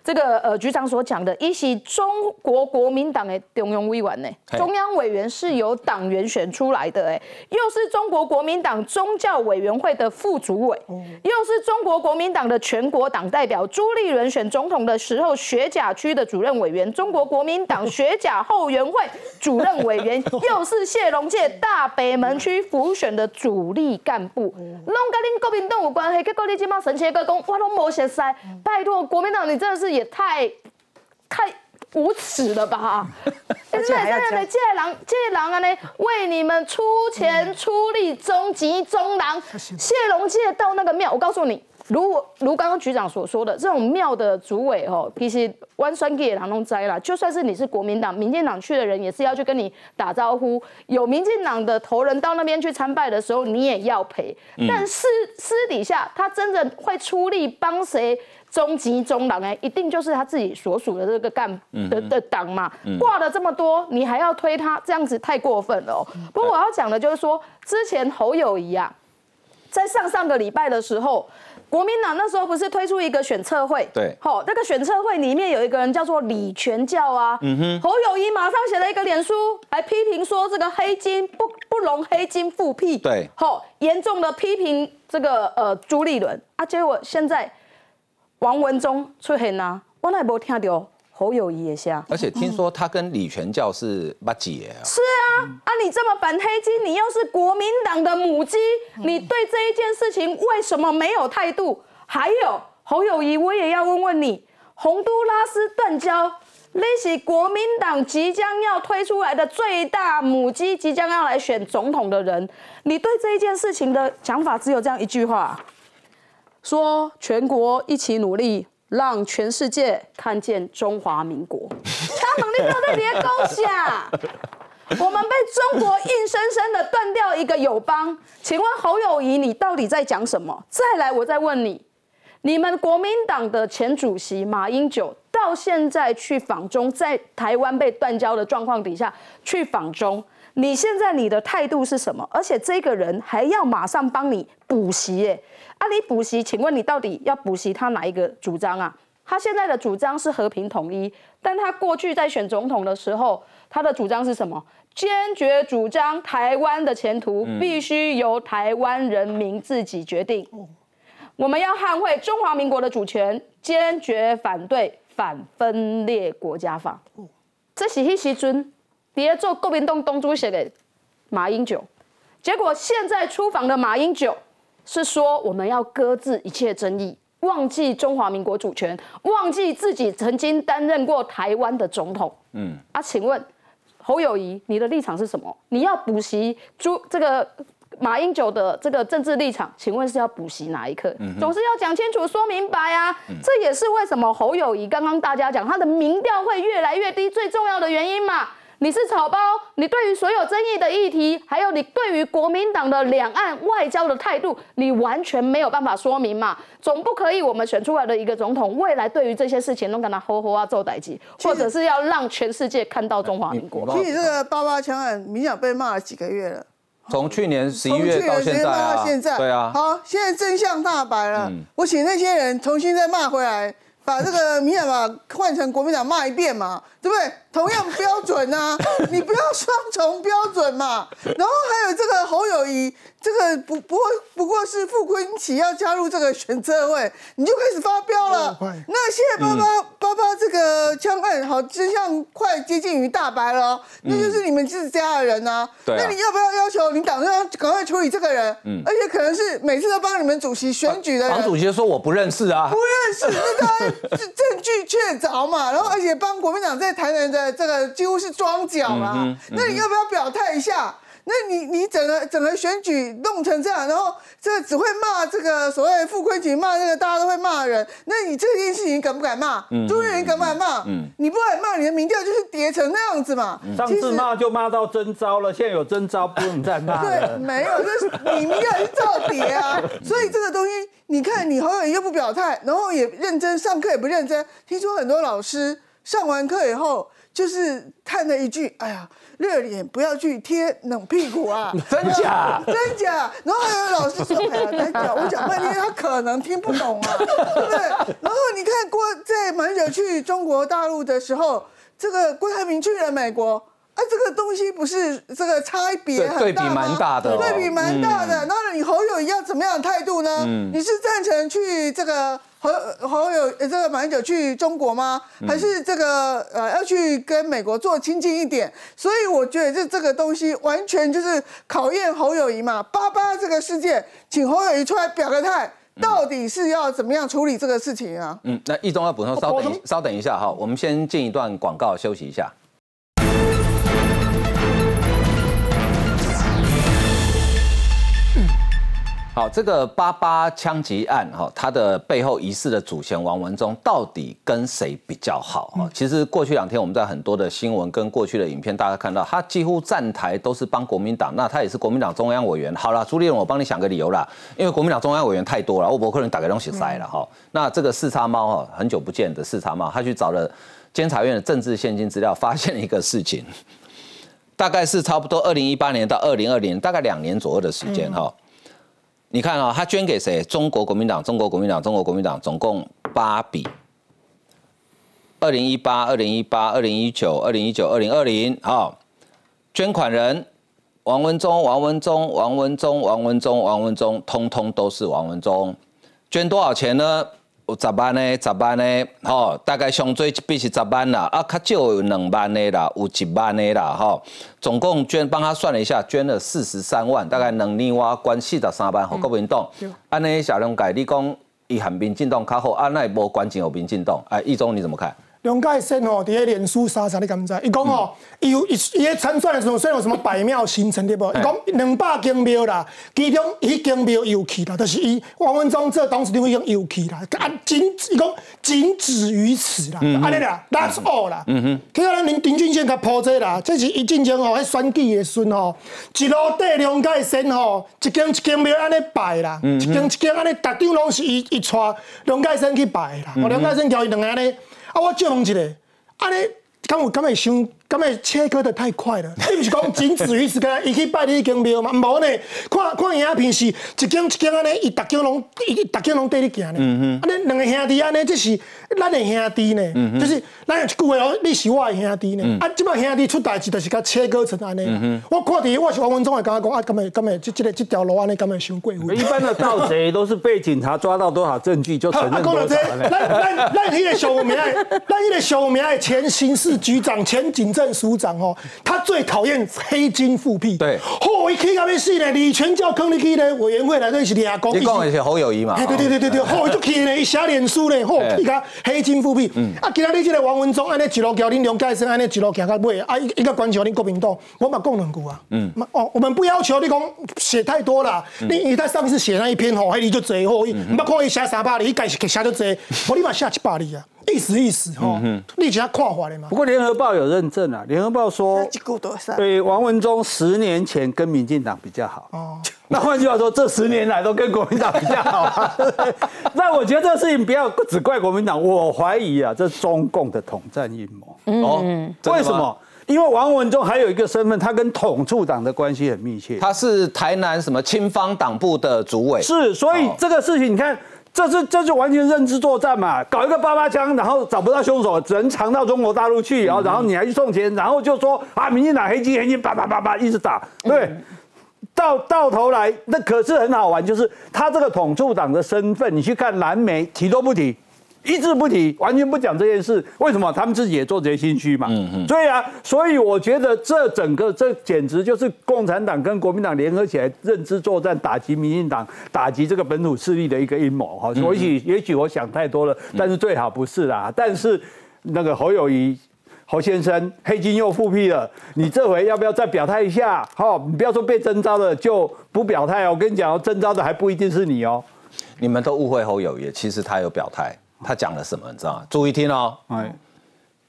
这个呃局长所讲的，一席中国国民党的中央委员呢，中央委员是由党员选出来的，哎，又是中国国民党宗教委员会的副主委，又是中国国民党的全国党代表朱立伦选总统的时候学甲区的主任委员，中国国民党 *laughs* 学甲后援会主任委员，*laughs* 又是谢龙介大北门区辅选的主力干部，拢跟恁国民党有关系，结果你今麦神奇个讲，我都无熟悉，拜托国民党，你真的是。也太太无耻了吧！*laughs* 而且还要借狼借狼啊！呢为你们出钱出力，终极中狼谢龙介到那个庙，我告诉你，如如刚刚局长所说的，这种庙的主委哦，其实弯酸给狼弄栽了。就算是你是国民党、民进党去的人，也是要去跟你打招呼。有民进党的头人到那边去参拜的时候，你也要陪。但私私底下，他真的会出力帮谁？中级中党哎，一定就是他自己所属的这个干的的党嘛，挂了这么多，你还要推他，这样子太过分了哦。不过我要讲的就是说，之前侯友谊啊，在上上个礼拜的时候，国民党那时候不是推出一个选测会，对，好，那个选测会里面有一个人叫做李全教啊，嗯哼，侯友谊马上写了一个脸书来批评说这个黑金不不容黑金复辟，对，好，严重的批评这个呃朱立伦。啊，结果现在。王文忠出现啊，我那无听到侯友谊的声。而且听说他跟李全教是八姐啊。是啊，啊你这么反黑金，你又是国民党的母鸡，你对这一件事情为什么没有态度？还有侯友谊，我也要问问你，洪都拉斯断交，那是国民党即将要推出来的最大母鸡，即将要来选总统的人，你对这一件事情的想法只有这样一句话。说全国一起努力，让全世界看见中华民国。*laughs* 他们那个在连高下，我们被中国硬生生的断掉一个友邦。请问侯友谊，你到底在讲什么？再来，我再问你，你们国民党的前主席马英九到现在去访中，在台湾被断交的状况底下去访中，你现在你的态度是什么？而且这个人还要马上帮你补习耶？阿里补习，请问你到底要补习他哪一个主张啊？他现在的主张是和平统一，但他过去在选总统的时候，他的主张是什么？坚决主张台湾的前途必须由台湾人民自己决定。我们要捍卫中华民国的主权，坚决反对反分裂国家法。这是迄时阵别做国民党东主席的马英九，结果现在出访的马英九。是说我们要搁置一切争议，忘记中华民国主权，忘记自己曾经担任过台湾的总统。嗯，啊，请问侯友谊，你的立场是什么？你要补习朱这个马英九的这个政治立场？请问是要补习哪一课？总是要讲清楚、说明白啊！这也是为什么侯友谊刚刚大家讲他的民调会越来越低最重要的原因嘛。你是草包，你对于所有争议的议题，还有你对于国民党的两岸外交的态度，你完全没有办法说明嘛？总不可以我们选出来的一个总统，未来对于这些事情都跟他吼吼啊做代际，或者是要让全世界看到中华民国。其实这个八八枪案，民想被骂了几个月了，从去年十一月到现在，现在，对啊。好，现在真相大白了，我请那些人重新再骂回来。把这个民进党换成国民党骂一遍嘛，对不对？同样标准啊，*laughs* 你不要双重标准嘛。然后还有这个侯友谊，这个不不过不过是傅昆萁要加入这个选测会，你就开始发飙了。那现在八八八八这个枪案，好，真相快接近于大白了，那就是你们自家的人呐。那你要不要要求你党中央赶快处理这个人？嗯，而且可能是每次都帮你们主席选举的人。党主席说我不认识啊，不认识，那他证证据确凿嘛。然后 *laughs* 而且帮国民党在台南的这个几乎是装脚啦。那你要不要表态一下？那你你整个整个选举弄成这样，然后这个只会骂这个所谓傅昆萁，骂这个大家都会骂的人，那你这件事情敢不敢骂？朱立伦敢不敢骂？你不敢骂，你的民调就是跌成那样子嘛。上次骂就骂到真招了，现在有真招不用再骂对，*laughs* 没有，就是你民调是照跌啊。*laughs* 所以这个东西，你看你侯友又不表态，然后也认真上课也不认真，听说很多老师上完课以后就是叹了一句：“哎呀。”热脸不要去贴冷屁股啊！*laughs* 真假？真假？然后还有老师说：“哎呀，他讲我讲半天，他可能听不懂啊，对不对？”然后你看郭在马英九去中国大陆的时候，这个郭台铭去了美国，啊，这个东西不是这个差别很大对比蛮大的，对比蛮大的。那你侯友谊要怎么样的态度呢？你是赞成去这个？侯侯友这个马英九去中国吗？还是这个呃要去跟美国做亲近一点？所以我觉得这这个东西完全就是考验侯友谊嘛。八八这个事件，请侯友谊出来表个态，到底是要怎么样处理这个事情啊？嗯，那易中要补充，稍等稍等一下哈，我们先进一段广告休息一下。好，这个八八枪击案哈，它的背后疑似的主嫌王文忠到底跟谁比较好哈？其实过去两天我们在很多的新闻跟过去的影片，大家看到他几乎站台都是帮国民党，那他也是国民党中央委员。好了，朱立伦，我帮你想个理由啦，因为国民党中央委员太多了，我不可能打开东西塞了哈。那这个四叉猫哈，很久不见的四叉猫，他去找了监察院的政治现金资料，发现了一个事情，大概是差不多二零一八年到二零二零，大概两年左右的时间哈。你看啊，他捐给谁？中国国民党、中国国民党、中国国民党，总共八笔。二零一八、二零一八、二零一九、二零一九、二零二零，好，捐款人王文忠、王文忠、王文忠、王文忠、王文忠，通通都是王文忠。捐多少钱呢？有十万的，十万的，吼，大概上最一笔是十万啦，啊，较少有两万的啦，有一万的啦，吼，总共捐帮他算了一下，捐了四十三万，大概两年我捐四十三万，互国民党。安尼小龙改，你讲伊含民进党较好，安奈无捐钱互民进党，哎，易中你怎么看？梁介生吼，伫咧脸书啥啥，你敢知？伊讲吼，伊有伊伊咧参选的时候，虽然有什么百庙行程对无？伊讲两百间庙啦，其中一间庙有去啦，就是伊王文忠这当时就会用有去啦，啊，仅伊讲仅止于此啦，安尼啦，That's all 啦。嗯哼，去到咱林林俊宪甲铺这啦，这是伊进前吼，迄选举的时吼，一路缀梁介生吼，一间一间庙安尼拜啦，一间一间安尼，逐张拢是伊伊带梁介生去拜啦，梁介生交伊两个安尼。啊，我借问一下，安尼，敢有敢会想？咁咪切割得太快了，*laughs* 你毋是讲仅止于此，干伊去拜你间庙嘛？*laughs* 无呢，看看影片是一间一间安尼，伊逐间拢伊逐间拢缀你行呢。嗯哼，安尼两个兄弟安尼，这是咱的兄弟呢。嗯就是咱有一句话哦，你是我的兄弟呢。啊，即摆兄弟出代志，就是甲切割成安尼。嗯我看伫我是王文忠，会感觉讲啊，咁诶咁诶即即个即条路安尼，咁诶伤过分。一般的盗贼都是被警察抓到多少证据就承认 *laughs* 多少。咱咱咱迄个小名，咱迄个小名前刑事局长、前警政。署长哦，他最讨厌黑金复辟。对，后一去到要死呢，李全教坑你去呢，委员会来都是俩公。你讲的是侯友谊嘛？对对对对对，后就去呢，一写脸书呢，后一个黑金复辟。嗯，啊，今仔日这个王文忠安尼一路叫恁梁介生安尼一路行到尾，啊，一个关求恁国民党，我嘛讲两句啊。嗯，哦，我们不要求你讲写太多了，你你在上次写那一篇吼，黑你就最后，唔要看伊写三百字，伊该是写就多，我立马写七百字啊。意思意思哈，立即他跨华的嘛。不过联合报有认证啊，联合报说，对王文忠十年前跟民进党比较好。哦，*laughs* 那换句话说，这十年来都跟国民党比较好。*laughs* 那我觉得这个事情不要只怪国民党，我怀疑啊，这是中共的统战阴谋。哦，为什么？因为王文忠还有一个身份，他跟统促党的关系很密切。他是台南什么青方党部的主委。是，所以这个事情你看。这是这就完全认知作战嘛，搞一个八八枪，然后找不到凶手，只能藏到中国大陆去，然后然后你还去送钱，然后就说啊，民进党黑金黑金，叭叭叭叭一直打，对。到到头来，那可是很好玩，就是他这个统促党的身份，你去看蓝媒提都不提，一字不提，完全不讲这件事。为什么？他们自己也做这些心虚嘛。嗯嗯。对啊，所以我觉得这整个这简直就是共产党跟国民党联合起来认知作战，打击民进党，打击这个本土势力的一个阴谋哈。所以也许我想太多了，但是最好不是啦。但是那个侯友谊。侯先生，黑金又复辟了，你这回要不要再表态一下？好，你不要说被征召的就不表态哦。我跟你讲哦，征召的还不一定是你哦。你们都误会侯友谊，其实他有表态，他讲了什么？你知道吗？注意听哦。哎，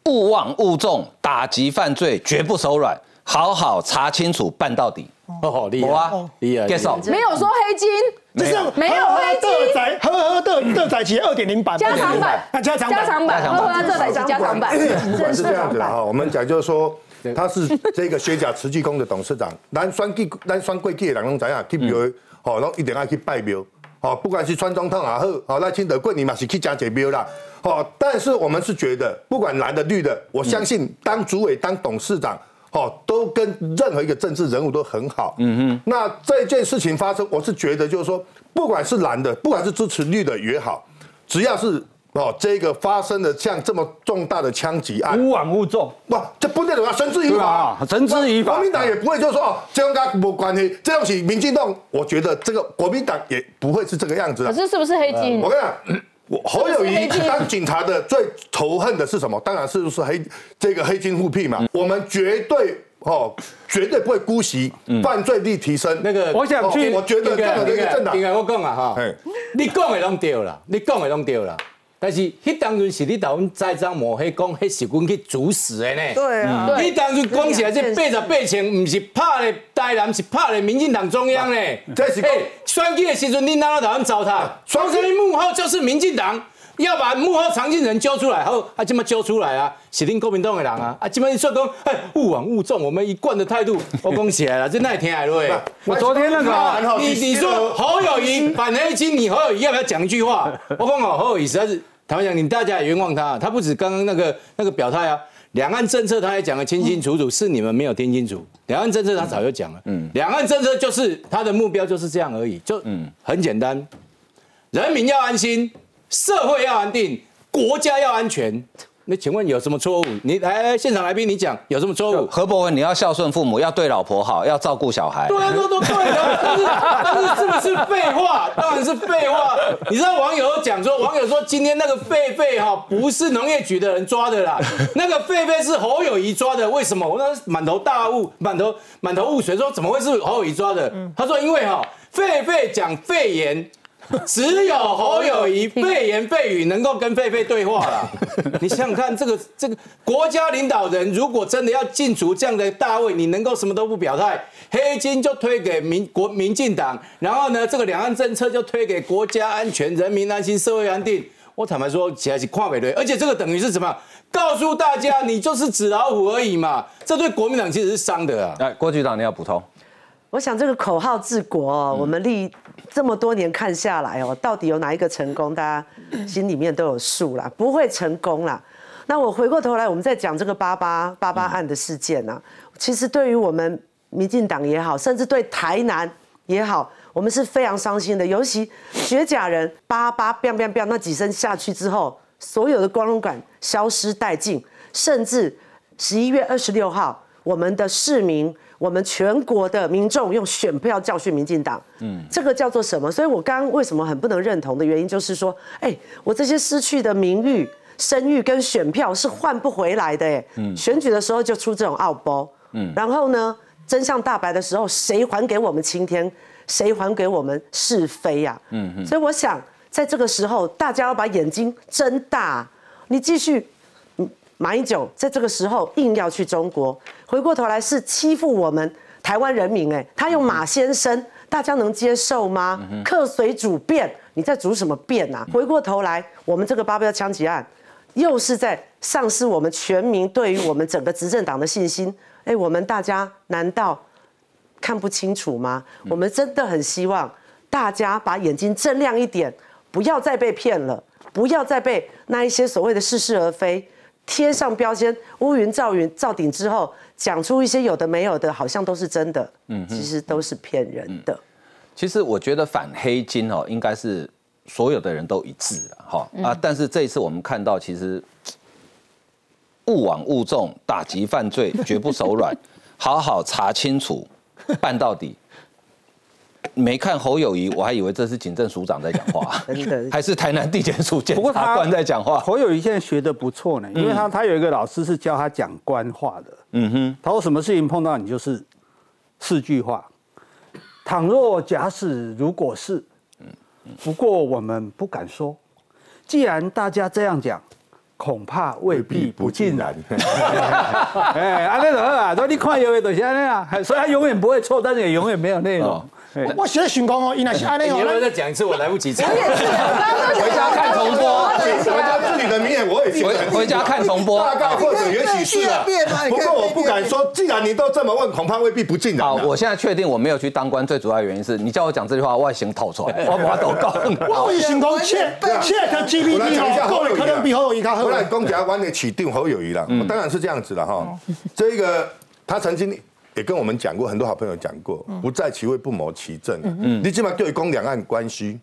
勿忘勿重，打击犯罪绝不手软，好好查清楚，办到底。哦，厉害，厉害，接受。没有说黑金，就是没有黑金。仔呵呵的的仔旗二点零版，加长版，加长版，加长版，呵呵的仔旗加长版。不管是这样子的哈，我们讲就是说，他是 *laughs* 这个学甲慈济宫的董事长，咱选举，咱选贵气的人拢知影，去庙，哦，拢一定要去拜庙，哦，不管是川总统也好，哦，那清德贵你嘛是去加解标啦，哦，但是我们是觉得，不管蓝的绿的，我相信当主委当董事长。哦，都跟任何一个政治人物都很好。嗯哼，那这件事情发生，我是觉得就是说，不管是蓝的，不管是支持绿的也好，只要是哦这个发生的像这么重大的枪击案，勿往勿重，不，这不代表要绳之以法，绳之以法。国民党也不会就说哦，这跟他没关系，这东西民进党，我觉得这个国民党也不会是这个样子。可是是不是黑金？我跟你讲。侯友谊当警察的最仇恨的是什么？当然是不是黑这个黑金复辟嘛。我们绝对哦，绝对不会姑息犯罪率提升。那个，我想去，我觉得任何一个政党，应该我讲啊哈，你讲的拢对了，你讲的拢对了。但是，迄当阵是你台湾栽赃抹黑，讲迄是阮去主使的呢。对啊，迄当阵讲起来，这八十八千，毋是拍咧台南，是拍咧民进党中央呢。这是诶，选举的时阵，你哪到台湾糟蹋？双十一幕后就是民进党，要把幕后藏进人揪出来，后啊，这么揪出来啊，是恁国民党的人啊，啊，这么一说讲，哎，勿往勿重，我们一贯的态度，*laughs* 我讲起来了，这那天来了。我昨天那个，你你说侯友谊反黑金，你侯友谊要不要讲一句话？我讲哦，侯友谊实在是。坦白讲，你大家也冤枉他，他不止刚刚那个那个表态啊，两岸政策他也讲得清清楚楚，是你们没有听清楚。两岸政策他早就讲了，嗯，两岸政策就是他的目标就是这样而已，就嗯很简单，人民要安心，社会要安定，国家要安全。那请问有什么错误？你来现场来宾，你讲有什么错误？何伯文，你要孝顺父母，要对老婆好，要照顾小孩。对啊，都都对是但是是不是废话？当然是废话。你知道网友讲说，网友说今天那个狒狒哈不是农业局的人抓的啦，那个狒狒是侯友谊抓的。为什么？我那满头大雾，满头满头雾水，说怎么会是侯友谊抓的？他说因为哈狒狒讲肺炎。*laughs* 只有侯友谊废言废语能够跟狒狒对话了。*laughs* 你想想看，这个这个国家领导人如果真的要进足这样的大位，你能够什么都不表态，黑金就推给民国民进党，然后呢，这个两岸政策就推给国家安全、人民安心、社会安定。我坦白说，起来是跨北对，而且这个等于是什么？告诉大家，你就是纸老虎而已嘛。这对国民党其实是伤的啊。来，郭局长，你要补充。我想这个口号治国，我们立这么多年看下来哦，到底有哪一个成功？大家心里面都有数啦，不会成功啦。那我回过头来，我们在讲这个八八八八案的事件呢，其实对于我们民进党也好，甚至对台南也好，我们是非常伤心的。尤其学甲人八八 biang biang biang 那几声下去之后，所有的光荣感消失殆尽，甚至十一月二十六号，我们的市民。我们全国的民众用选票教训民进党，嗯，这个叫做什么？所以我刚刚为什么很不能认同的原因，就是说，哎，我这些失去的名誉、声誉跟选票是换不回来的，哎，嗯，选举的时候就出这种傲包，嗯，然后呢，真相大白的时候，谁还给我们青天？谁还给我们是非呀？嗯嗯，所以我想，在这个时候，大家要把眼睛睁大，你继续。马英九在这个时候硬要去中国，回过头来是欺负我们台湾人民。哎，他用马先生，大家能接受吗？客随主便，你在主什么便啊？回过头来，我们这个八标枪击案，又是在丧失我们全民对于我们整个执政党的信心。哎，我们大家难道看不清楚吗？我们真的很希望大家把眼睛睁亮一点。不要再被骗了，不要再被那一些所谓的似是而非贴上标签，乌云罩云罩顶之后，讲出一些有的没有的，好像都是真的，嗯，其实都是骗人的。其实我觉得反黑金哦，应该是所有的人都一致了哈。啊，但是这一次我们看到，其实勿往勿重，打击犯罪绝不手软，*laughs* 好好查清楚，办到底。没看侯友谊，我还以为这是警政署长在讲话，*laughs* *laughs* 还是台南地检署检察官在讲话。侯友谊现在学的不错呢，因为他他有一个老师是教他讲官话的。嗯哼，他说什么事情碰到你就是四句话。倘若假使如果是，不过我们不敢说。既然大家这样讲，恐怕未必不尽然。*laughs* 哎，安内德啊，说你看有的都是安内啊，所以他永远不会错，但是也永远没有内容。我现在想讲哦，伊那是安尼哦。你要再讲一次，我来不及。回家看重播。回家自己的名言我也记回回家看重播。大概或者也许是啊。不过我不敢说，既然你都这么问，恐怕未必不尽然。好，我现在确定我没有去当官，最主要原因是你叫我讲这句话，外形透出来，我把都告。我会想讲，切切的 GPT 哦，可能比侯友谊好。我来公家湾的起定侯友谊了，当然是这样子了哈。这个他曾经。也跟我们讲过，很多好朋友讲过，不在其位不谋其政。你起码对公两岸关系，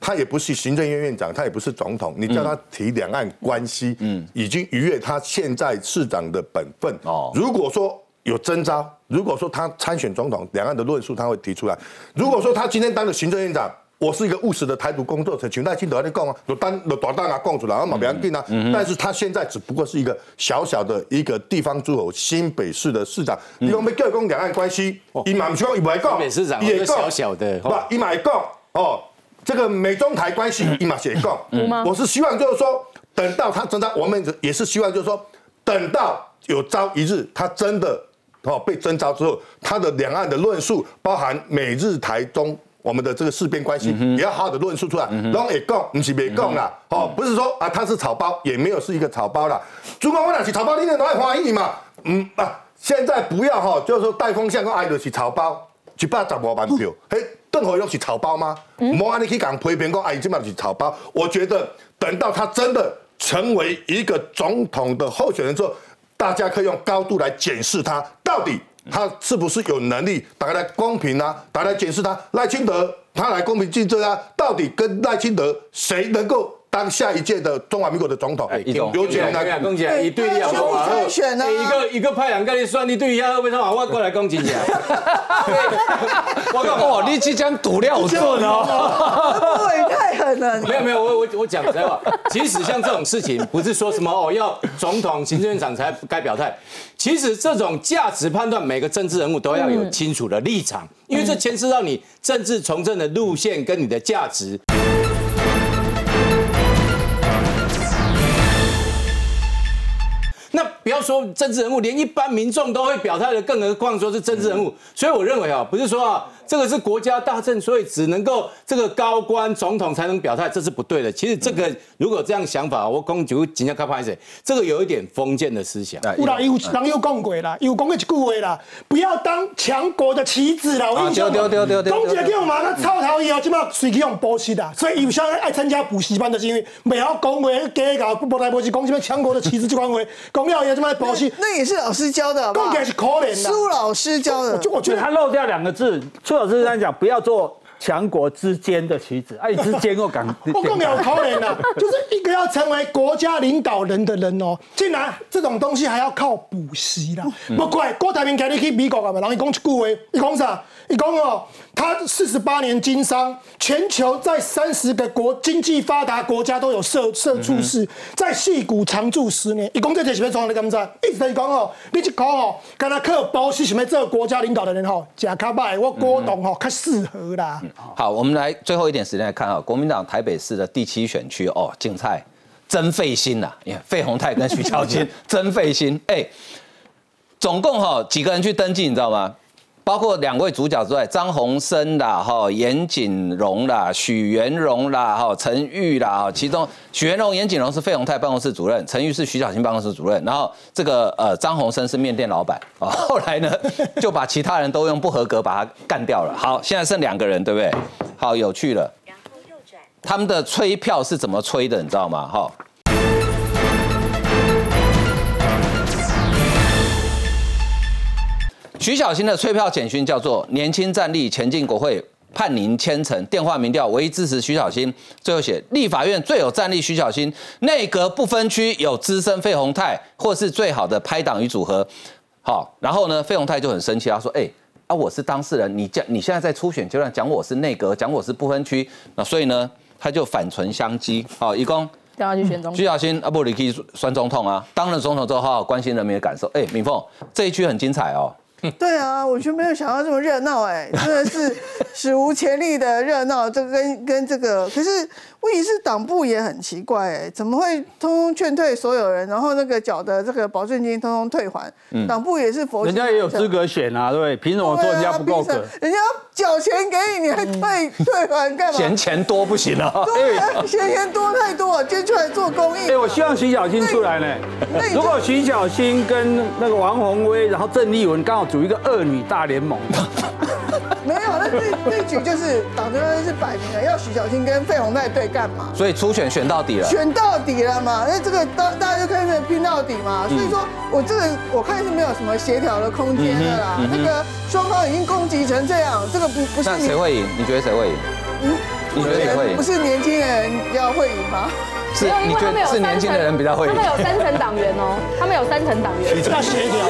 他也不是行政院院长，他也不是总统，你叫他提两岸关系，已经逾越他现在市长的本分。哦，如果说有征召，如果说他参选总统，两岸的论述他会提出来。如果说他今天当了行政院长。我是一个务实的台独工作者，请赖清德来讲啊，有单有大单啊，讲出来，啊，马别人定啊。但是他现在只不过是一个小小的一个地方诸侯新北市的市长，你讲要叫讲两岸关系，伊嘛唔需要伊来讲，新北市长也小小的，不，伊嘛讲哦，这个美中台关系伊嘛写讲，我是希望就是说，等到他真的，我们也是希望就是说，等到有朝一日他真的哦被征召之后，他的两岸的论述，包含美日台中。我们的这个事变关系也要好好的论述出来，然后也讲，不是别讲啦，哦，不是说啊，他是草包，也没有是一个草包啦。中国我哪是草包，你那都爱欢迎嘛？嗯啊，现在不要哈，就是说带风向跟爱的是草包，一百十五万票，嘿，邓和勇是草包吗？莫安尼去讲批评讲，哎，这嘛是草包。我觉得等到他真的成为一个总统的候选人之后，大家可以用高度来检视他到底。他是不是有能力？打开来公平啊！打开来检视他赖清德，他来公平竞争啊！到底跟赖清德谁能够？当下一届的中华民国的总统，有钱来攻击，一对一要参选呢？一个一个派两个你算，你对一下会不会他往过来攻击你啊？*laughs* 我靠！哇，你即将赌料准哦！对，太狠了！没有没有，我我我讲实话，其实像这种事情，不是说什么哦要总统、行政院长才该表态。其实这种价值判断，每个政治人物都要有清楚的立场，因为这牵涉到你政治从政的路线跟你的价值。那不要说政治人物，连一般民众都会表态的，更何况说是政治人物。所以我认为啊，不是说啊。这个是国家大政，所以只能够这个高官总统才能表态，这是不对的。其实这个如果这样想法，我公就尽量开拍谁，这个有一点封建的思想。有啦，有人有讲过啦，有讲过一句话啦，不要当强国的棋子啦。我印象，丢丢丢丢丢。讲这叫嘛，他操头以后，即马随去用补习的，所以有些人爱参加补习班，就是因为未晓讲话，假搞不来补习，讲什么强国的棋子这款话，讲了以后即马补习。那也是老师教的，讲起来是可怜的。苏老师教的，我觉得他漏掉两个字。老师这样讲，不要做强国之间的棋子，哎，*laughs* 之间我敢。我更有可能了，就是一个要成为国家领导人的人哦，竟然这种东西还要靠补习啦。不怪郭台铭今日去美国啊嘛，然后伊讲一句话，伊讲啥？伊讲哦，他四十八年经商，全球在三十个国经济发达国家都有设设处事，在戏谷常住十年。伊讲这就是要创你敢知？一直在讲哦，你一讲哦，跟他靠包是想要做国家领导的人吼，假卡拜我郭董吼较适合啦。好，我们来最后一点时间来看啊，国民党台北市的第七选区哦，竞菜真费心呐，你看费鸿泰跟徐巧芯真费心，*laughs* 哎，总共哈几个人去登记，你知道吗？包括两位主角之外，张宏生啦、哈严景荣啦、许元荣啦、哈陈玉啦，哈，其中许元荣、严景荣是费鸿泰办公室主任，陈玉是徐小新办公室主任，然后这个呃张宏生是面店老板啊，后来呢就把其他人都用不合格把他干掉了。好，现在剩两个人，对不对？好，有趣了。他们的催票是怎么催的，你知道吗？哈。徐小新的催票简讯叫做“年轻战力前进国会，判您千层”。电话民调唯一支持徐小新，最后写立法院最有战力徐小新，内阁不分区有资深费鸿泰，或是最好的拍档与组合。好，然后呢，费鸿泰就很生气，他说：“哎，啊，我是当事人，你讲你现在在初选阶段讲我是内阁，讲我是不分区，那所以呢，他就反唇相讥。好，一共电话去选总统。徐小新啊，不，你可以选总统啊，当了总统之后好好关心人民的感受。哎，敏凤这一区很精彩哦。” *laughs* 对啊，我就没有想到这么热闹哎，*laughs* 真的是史无前例的热闹。这个跟跟这个，可是问题是党部也很奇怪哎，怎么会通通劝退所有人，然后那个缴的这个保证金通通退还？党部也是佛，人家也有资格选啊，对不对？凭什么说人家不够格？人家缴钱给你，你还退退还干嘛？嫌钱多不行啊！对，嫌钱多太多，捐出来做公益。哎，我希望徐小新出来呢。如果徐小新跟那个王宏威，然后郑丽文刚好。组一个恶女大联盟，*laughs* 没有，那这这局就是党中央是摆明了要许小青跟费鸿泰对干嘛？所以初选选到底了，选到底了嘛？那这个大大家就开始拼到底嘛？所以说我这个我看是没有什么协调的空间的啦。那个双方已经攻击成这样，这个不不是那谁会赢？你觉得谁会赢？嗯，你觉得谁会赢？不是年轻人要会赢吗？是，你觉得是年轻的人比较会赢？他们有三层党员哦，他们有三层党员，那协调